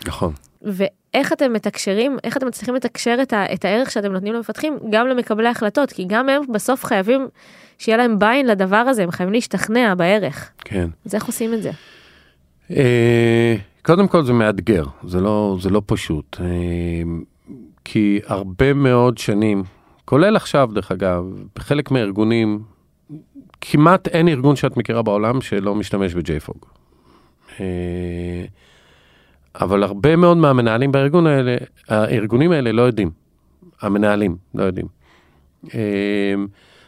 נכון. ואיך אתם מתקשרים, איך אתם מצליחים לתקשר את, ה, את הערך שאתם נותנים למפתחים גם למקבלי החלטות, כי גם הם בסוף חייבים שיהיה להם ביין לדבר הזה, הם חייבים להשתכנע בערך. כן. אז איך עושים את זה? אה, קודם כל זה מאתגר, זה לא, זה לא פשוט. אה, כי הרבה מאוד שנים, כולל עכשיו דרך אגב, בחלק מהארגונים, כמעט אין ארגון שאת מכירה בעולם שלא משתמש ב-JFOG. אה, אבל הרבה מאוד מהמנהלים בארגון האלה, הארגונים האלה לא יודעים. המנהלים לא יודעים. אה,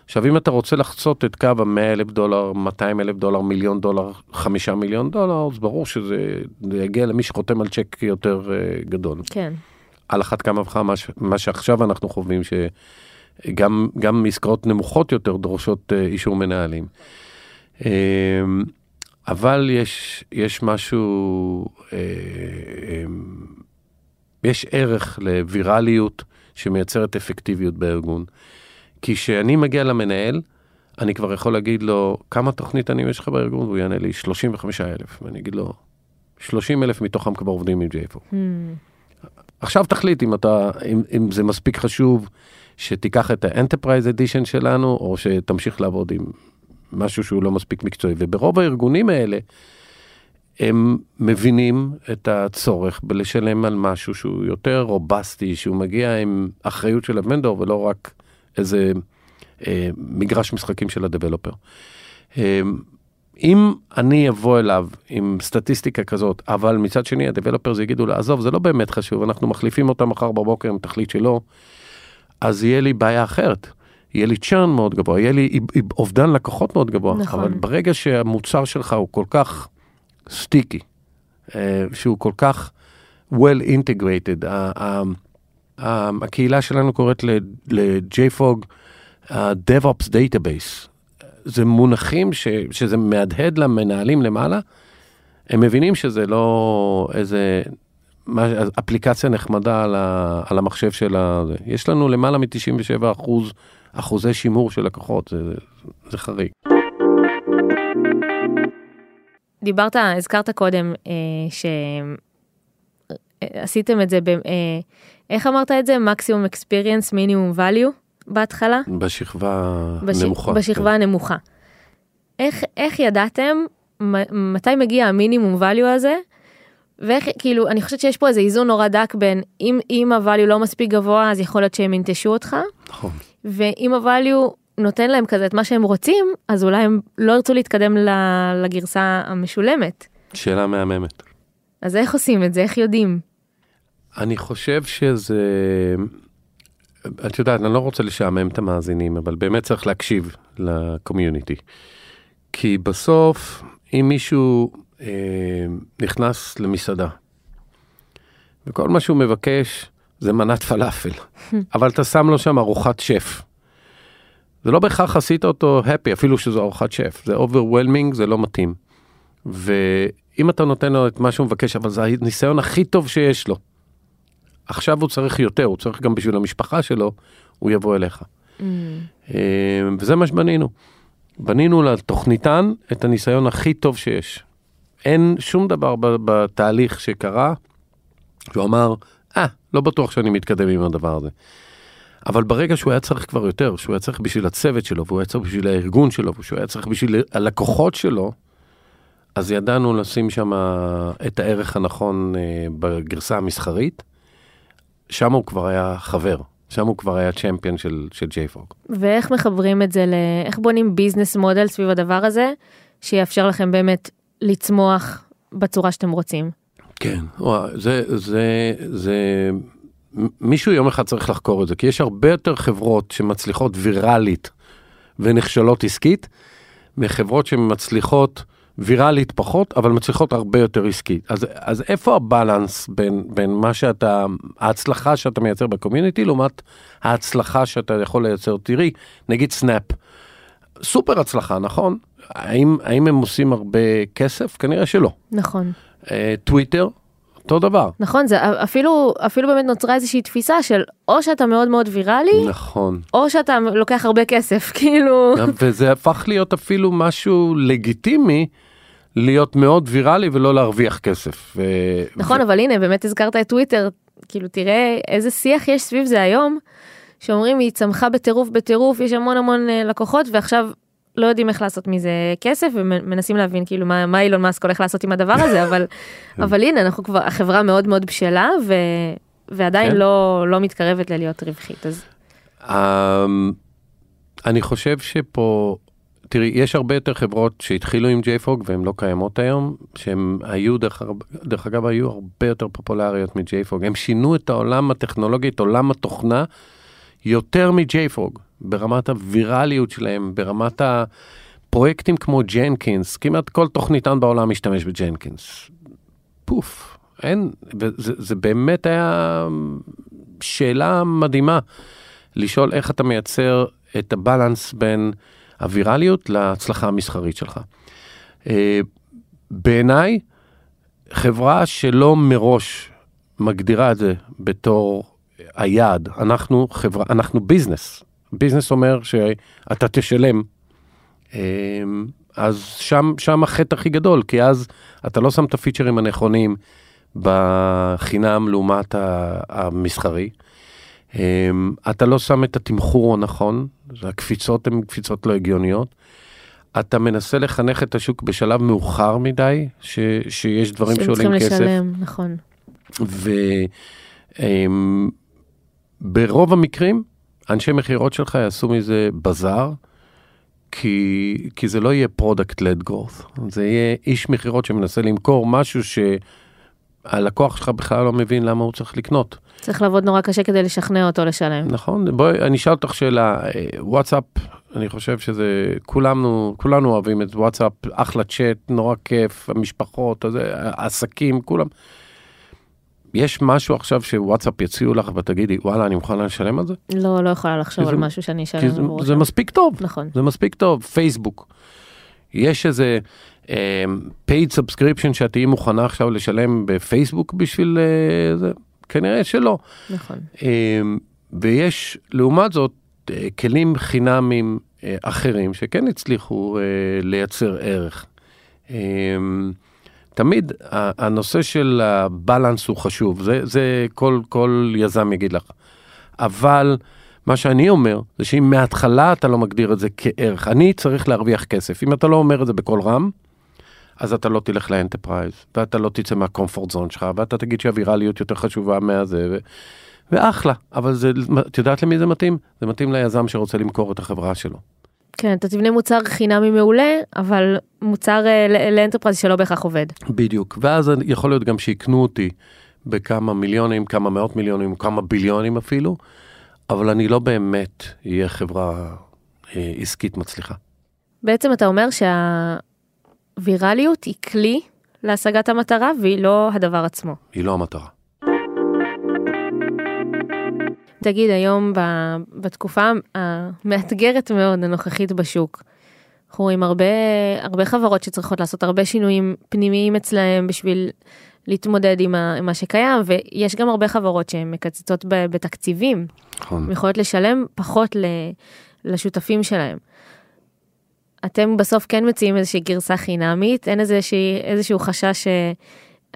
עכשיו, אם אתה רוצה לחצות את קו ה-100 אלף דולר, 200 אלף דולר, מיליון דולר, 5 מיליון דולר, אז ברור שזה יגיע למי שחותם על צ'ק יותר uh, גדול. כן. על אחת כמה וכמה, מה שעכשיו אנחנו חווים, שגם עסקאות נמוכות יותר דורשות uh, אישור מנהלים. Uh, אבל יש, יש משהו, uh, יש ערך לווירליות שמייצרת אפקטיביות בארגון. כי כשאני מגיע למנהל, אני כבר יכול להגיד לו, כמה תוכניתנים יש לך בארגון? והוא יענה לי 35 אלף. ואני אגיד לו, 30 אלף מתוכם כבר עובדים עם JFO. Hmm. עכשיו תחליט אם, אתה, אם, אם זה מספיק חשוב שתיקח את ה-Enterprise Edition שלנו, או שתמשיך לעבוד עם משהו שהוא לא מספיק מקצועי. וברוב הארגונים האלה, הם מבינים את הצורך בלשלם על משהו שהוא יותר רובסטי, שהוא מגיע עם אחריות של הוונדור ולא רק איזה אה, מגרש משחקים של הדבלופר. אה, אם אני אבוא אליו עם סטטיסטיקה כזאת, אבל מצד שני הדבלופרס יגידו לו, עזוב, זה לא באמת חשוב, אנחנו מחליפים אותם מחר בבוקר עם תכלית שלו, אז יהיה לי בעיה אחרת. יהיה לי צ'רן מאוד גבוה, יהיה לי אובדן לקוחות מאוד גבוה. נכון. אבל ברגע שהמוצר שלך הוא כל כך סטיקי, אה, שהוא כל כך well integrated, הקהילה שלנו קוראת ל-JFOG DevOps Database. זה מונחים ש, שזה מהדהד למנהלים למעלה, הם מבינים שזה לא איזה אפליקציה נחמדה על, ה, על המחשב של ה... יש לנו למעלה מ-97 אחוז, אחוזי שימור של לקוחות, זה, זה חריג. דיברת, הזכרת קודם אה, שעשיתם את זה, ב, אה, איך אמרת את זה? מקסימום אקספיריאנס מינימום value בהתחלה? בשכבה בש... נמוכה. בשכבה כן. הנמוכה. איך, איך ידעתם מתי מגיע המינימום value הזה? ואיך כאילו אני חושבת שיש פה איזה איזון נורא דק בין אם אם הvalue לא מספיק גבוה אז יכול להיות שהם ינטשו אותך. נכון. ואם הvalue נותן להם כזה את מה שהם רוצים אז אולי הם לא ירצו להתקדם לגרסה המשולמת. שאלה מהממת. אז איך עושים את זה איך יודעים? אני חושב שזה, את יודעת, אני לא רוצה לשעמם את המאזינים, אבל באמת צריך להקשיב לקומיוניטי. כי בסוף, אם מישהו נכנס למסעדה, וכל מה שהוא מבקש זה מנת פלאפל, אבל אתה שם לו שם ארוחת שף. זה לא בהכרח עשית אותו happy, אפילו שזו ארוחת שף, זה overwhelming, זה לא מתאים. ואם אתה נותן לו את מה שהוא מבקש, אבל זה הניסיון הכי טוב שיש לו, עכשיו הוא צריך יותר, הוא צריך גם בשביל המשפחה שלו, הוא יבוא אליך. Mm. אה, וזה מה שבנינו. בנינו לתוכניתן את הניסיון הכי טוב שיש. אין שום דבר בתהליך שקרה, שהוא אמר, אה, ah, לא בטוח שאני מתקדם עם הדבר הזה. אבל ברגע שהוא היה צריך כבר יותר, שהוא היה צריך בשביל הצוות שלו, והוא היה צריך בשביל הארגון שלו, ושהוא היה צריך בשביל הלקוחות שלו, אז ידענו לשים שם את הערך הנכון אה, בגרסה המסחרית, שם הוא כבר היה חבר, שם הוא כבר היה צ'מפיון של, של JFrog. ואיך מחברים את זה ל... איך בונים ביזנס מודל סביב הדבר הזה, שיאפשר לכם באמת לצמוח בצורה שאתם רוצים. כן, זה, זה, זה, מישהו יום אחד צריך לחקור את זה, כי יש הרבה יותר חברות שמצליחות ויראלית ונכשלות עסקית, מחברות שמצליחות ויראלית פחות, אבל מצליחות הרבה יותר עסקית. אז, אז איפה הבלנס בין, בין מה שאתה, ההצלחה שאתה מייצר בקומיוניטי, לעומת ההצלחה שאתה יכול לייצר? תראי, נגיד סנאפ, סופר הצלחה, נכון? האם, האם הם עושים הרבה כסף? כנראה שלא. נכון. אה, טוויטר, אותו דבר. נכון, זה אפילו, אפילו באמת נוצרה איזושהי תפיסה של או שאתה מאוד מאוד ויראלי, נכון. או שאתה לוקח הרבה כסף, כאילו... וזה הפך להיות אפילו משהו לגיטימי. להיות מאוד ויראלי ולא להרוויח כסף. ו... נכון, ו... אבל הנה, באמת הזכרת את טוויטר, כאילו תראה איזה שיח יש סביב זה היום, שאומרים היא צמחה בטירוף בטירוף, יש המון המון אה, לקוחות, ועכשיו לא יודעים איך לעשות מזה כסף ומנסים להבין כאילו מה, מה אילון מאסק הולך לעשות עם הדבר הזה אבל כן. אבל הנה אנחנו כבר החברה מאוד מאוד בשלה ו, ועדיין כן. לא לא מתקרבת ללהיות רווחית אז. Um, אני חושב שפה תראי יש הרבה יותר חברות שהתחילו עם JFOG והן לא קיימות היום שהן היו דרך, דרך אגב היו הרבה יותר פופולריות מ-JFOG הם שינו את העולם הטכנולוגי את עולם התוכנה יותר מ-JFOG. ברמת הווירליות שלהם, ברמת הפרויקטים כמו ג'נקינס, כמעט כל תוכניתן בעולם משתמש בג'נקינס. פוף, אין, וזה זה באמת היה שאלה מדהימה, לשאול איך אתה מייצר את הבלנס בין הווירליות להצלחה המסחרית שלך. אה, בעיניי, חברה שלא מראש מגדירה את זה בתור היעד, אנחנו חברה, אנחנו ביזנס, ביזנס אומר שאתה תשלם. אמ, אז שם, שם החטא הכי גדול, כי אז אתה לא שם את הפיצ'רים הנכונים בחינם לעומת המסחרי. אמ, אתה לא שם את התמחור הנכון, הקפיצות הן קפיצות לא הגיוניות. אתה מנסה לחנך את השוק בשלב מאוחר מדי, ש, שיש דברים שעולים כסף. שהם צריכים לשלם, נכון. וברוב אמ, המקרים, אנשי מכירות שלך יעשו מזה בזאר, כי, כי זה לא יהיה לד גרוס, זה יהיה איש מכירות שמנסה למכור משהו שהלקוח שלך בכלל לא מבין למה הוא צריך לקנות. צריך לעבוד נורא קשה כדי לשכנע אותו לשלם. נכון, בואי אני אשאל אותך שאלה, וואטסאפ, אני חושב שזה, כולנו, כולנו אוהבים את וואטסאפ, אחלה צ'אט, נורא כיף, המשפחות, העסקים, כולם. יש משהו עכשיו שוואטסאפ יציעו לך ותגידי וואלה אני מוכנה לשלם על זה? לא, לא יכולה לחשוב על זה, משהו שאני אשלם זה, זה מספיק טוב. נכון. זה מספיק טוב. פייסבוק. יש איזה um, paid subscription שאת תהיי מוכנה עכשיו לשלם בפייסבוק בשביל uh, זה? כנראה שלא. נכון. Um, ויש לעומת זאת uh, כלים חינמים uh, אחרים שכן הצליחו uh, לייצר ערך. Um, תמיד הנושא של הבלנס הוא חשוב, זה, זה כל, כל יזם יגיד לך. אבל מה שאני אומר, זה שאם מההתחלה אתה לא מגדיר את זה כערך, אני צריך להרוויח כסף. אם אתה לא אומר את זה בקול רם, אז אתה לא תלך ל enterprise, ואתה לא תצא מה comfort zone שלך, ואתה תגיד שהווירליות יותר חשובה מהזה, ו... ואחלה, אבל זה, את יודעת למי זה מתאים? זה מתאים ליזם שרוצה למכור את החברה שלו. כן, אתה תבנה מוצר חינמי מעולה, אבל מוצר אה, ל enterprise שלא בהכרח עובד. בדיוק, ואז יכול להיות גם שיקנו אותי בכמה מיליונים, כמה מאות מיליונים, כמה ביליונים אפילו, אבל אני לא באמת אהיה חברה אה, עסקית מצליחה. בעצם אתה אומר שהווירליות היא כלי להשגת המטרה והיא לא הדבר עצמו. היא לא המטרה. תגיד, היום בתקופה המאתגרת מאוד הנוכחית בשוק, אנחנו רואים הרבה, הרבה חברות שצריכות לעשות הרבה שינויים פנימיים אצלהם בשביל להתמודד עם, ה, עם מה שקיים, ויש גם הרבה חברות שהן מקצצות בתקציבים. נכון. יכולות לשלם פחות לשותפים שלהם. אתם בסוף כן מציעים איזושהי גרסה חינמית, אין איזושהי, איזשהו חשש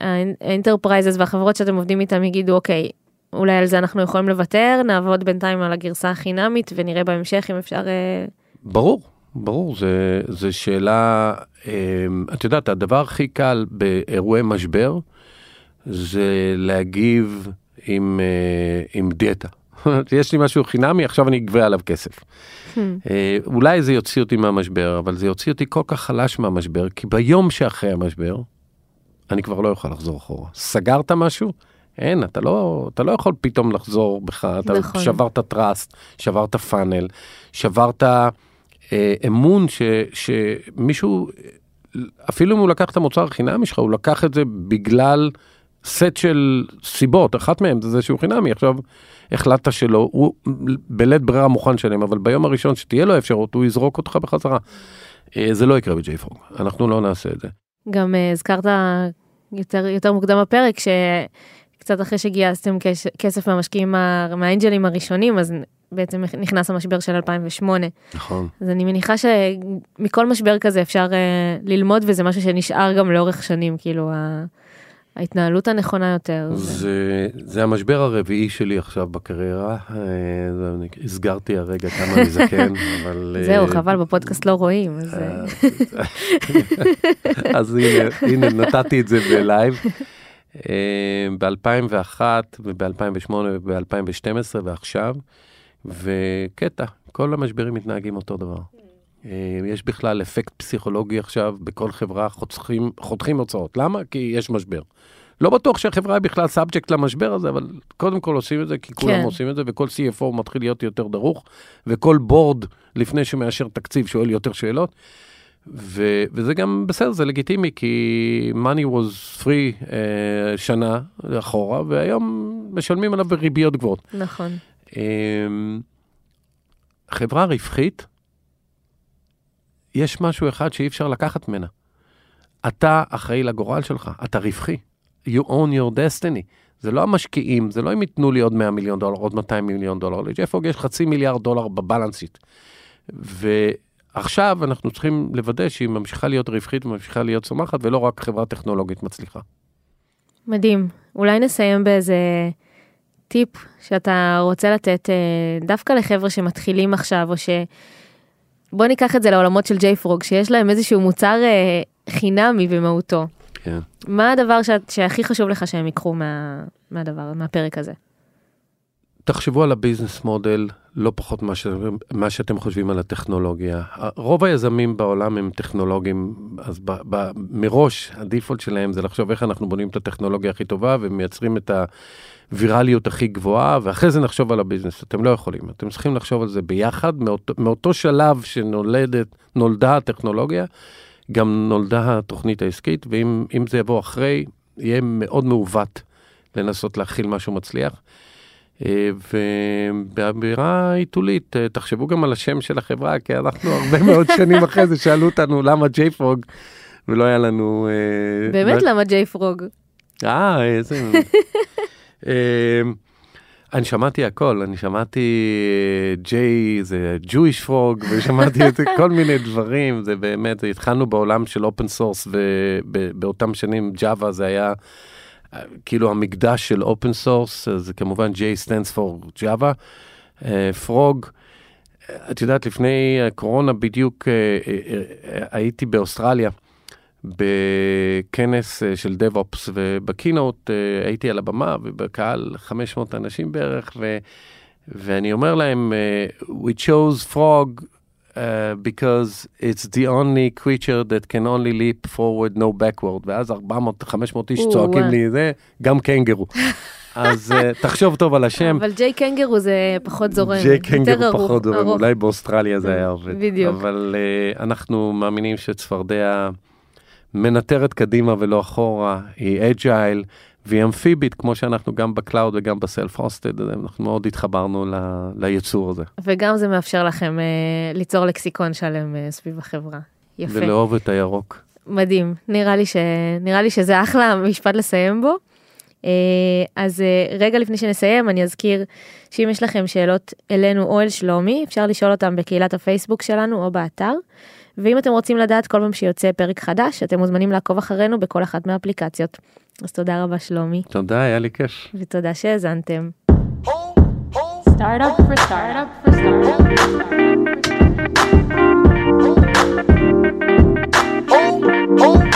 שה enterprises והחברות שאתם עובדים איתם יגידו, אוקיי, אולי על זה אנחנו יכולים לוותר, נעבוד בינתיים על הגרסה החינמית ונראה בהמשך אם אפשר... אה, ברור, ברור, זה, זה שאלה, אה, את יודעת, הדבר הכי קל באירועי משבר זה להגיב עם, אה, עם דיאטה. יש לי משהו חינמי, עכשיו אני אגבה עליו כסף. אה, אולי זה יוציא אותי מהמשבר, אבל זה יוציא אותי כל כך חלש מהמשבר, כי ביום שאחרי המשבר, אני כבר לא אוכל לחזור אחורה. סגרת משהו? אין, אתה לא, אתה לא יכול פתאום לחזור בך, אתה נכון. שברת טראסט, שברת פאנל, שברת אה, אמון ש, שמישהו, אפילו אם הוא לקח את המוצר החינמי שלך, הוא לקח את זה בגלל סט של סיבות, אחת מהן זה זה שהוא חינמי, עכשיו החלטת שלא, הוא בלית ברירה מוכן שלם, אבל ביום הראשון שתהיה לו אפשרות, הוא יזרוק אותך בחזרה. אה, זה לא יקרה בג'ייפרוג, אנחנו לא נעשה את זה. גם אה, הזכרת יותר, יותר מוקדם בפרק, שקצת אחרי שגייסתם כסף מהמשקיעים, מהאנג'לים הראשונים, אז בעצם נכנס המשבר של 2008. נכון. אז אני מניחה שמכל משבר כזה אפשר אה, ללמוד, וזה משהו שנשאר גם לאורך שנים, כאילו ה- ההתנהלות הנכונה יותר. זה- זה, המשבר הרביעי שלי עכשיו בקריירה, אה, הסגרתי הרגע כמה אני זקן, אבל... אה, זהו, חבל, בפודקאסט לא רואים. אז, אז הנה, הנה נתתי את זה בלייב. ב-2001 וב-2008 וב-2012 ועכשיו, וקטע, כל המשברים מתנהגים אותו דבר. אה, יש בכלל אפקט פסיכולוגי עכשיו, בכל חברה חותכים, חותכים הוצאות. למה? כי יש משבר. לא בטוח שהחברה היא בכלל subject למשבר הזה, אבל קודם כל עושים את זה, כי כולם כן. עושים את זה, וכל CFO מתחיל להיות יותר דרוך, וכל board, לפני שמאשר תקציב, שואל יותר שאלות. ו- וזה גם בסדר, זה לגיטימי, כי money was free אה, שנה אחורה, והיום משלמים עליו בריביות גבוהות. נכון. אמ, חברה רווחית, יש משהו אחד שאי אפשר לקחת ממנה. אתה אחראי לגורל שלך, אתה רווחי. You own your destiny. זה לא המשקיעים, זה לא אם ייתנו לי עוד 100 מיליון דולר, עוד 200 מיליון דולר. לג'פוג יש חצי מיליארד דולר בבלנס שיט. ועכשיו אנחנו צריכים לוודא שהיא ממשיכה להיות רווחית וממשיכה להיות צומחת, ולא רק חברה טכנולוגית מצליחה. מדהים. אולי נסיים באיזה טיפ שאתה רוצה לתת אה, דווקא לחבר'ה שמתחילים עכשיו, או ש... בוא ניקח את זה לעולמות של ג'יי פרוג, שיש להם איזשהו מוצר אה, חינמי במהותו. כן. מה הדבר שאת, שהכי חשוב לך שהם ייקחו מה, מהדבר, מהפרק הזה? תחשבו על הביזנס מודל לא פחות מה, ש... מה שאתם חושבים על הטכנולוגיה. רוב היזמים בעולם הם טכנולוגים, אז ב... ב... מראש הדיפולט שלהם זה לחשוב איך אנחנו בונים את הטכנולוגיה הכי טובה ומייצרים את הווירליות הכי גבוהה, ואחרי זה נחשוב על הביזנס. אתם לא יכולים, אתם צריכים לחשוב על זה ביחד, מאותו, מאותו שלב שנולדת, נולדה הטכנולוגיה, גם נולדה התוכנית העסקית, ואם זה יבוא אחרי, יהיה מאוד מעוות לנסות להכיל משהו מצליח. ובאמירה עיתולית, אה, תחשבו גם על השם של החברה, כי אנחנו הרבה מאוד שנים אחרי זה שאלו אותנו למה ג'ייפרוג, ולא היה לנו... אה, באמת לא- למה פרוג? אה, איזה... אה, אני שמעתי הכל, אני שמעתי ג'יי, זה Jewish frog, ושמעתי את כל מיני דברים, זה באמת, התחלנו בעולם של open source, ובאותם שנים ג'אווה זה היה כאילו המקדש של open source, זה כמובן J stands for Java, frog. את יודעת, לפני הקורונה בדיוק אה, אה, אה, הייתי באוסטרליה. בכנס אה, של DevOps ובקינוט אה, הייתי על הבמה ובקהל 500 אנשים בערך ו, ואני אומר להם אה, we chose frog uh, because it's the only creature that can only leap forward no backward ואז 400-500 איש צועקים. לי זה גם קנגרו. אז uh, תחשוב טוב על השם. אבל ג'יי קנגרו זה פחות זורם. ג'יי יותר קנגרו ארוך- פחות זורם. אולי באוסטרליה זה היה עובד. בדיוק. אבל אה, אנחנו מאמינים שצפרדע מנתרת קדימה ולא אחורה, היא agile והיא אמפיבית, כמו שאנחנו גם ב cloud וגם ב self hosted, אנחנו מאוד התחברנו ל- ליצור הזה. וגם זה מאפשר לכם אה, ליצור לקסיקון שלם אה, סביב החברה. יפה. ולאהוב את הירוק. מדהים, נראה לי, ש... נראה לי שזה אחלה משפט לסיים בו. אה, אז אה, רגע לפני שנסיים אני אזכיר שאם יש לכם שאלות אלינו או אל שלומי אפשר לשאול אותם בקהילת הפייסבוק שלנו או באתר. ואם אתם רוצים לדעת כל פעם שיוצא פרק חדש, אתם מוזמנים לעקוב אחרינו בכל אחת מהאפליקציות. אז תודה רבה שלומי. תודה, היה לי כיף. ותודה שהאזנתם. Startup. Oh, oh.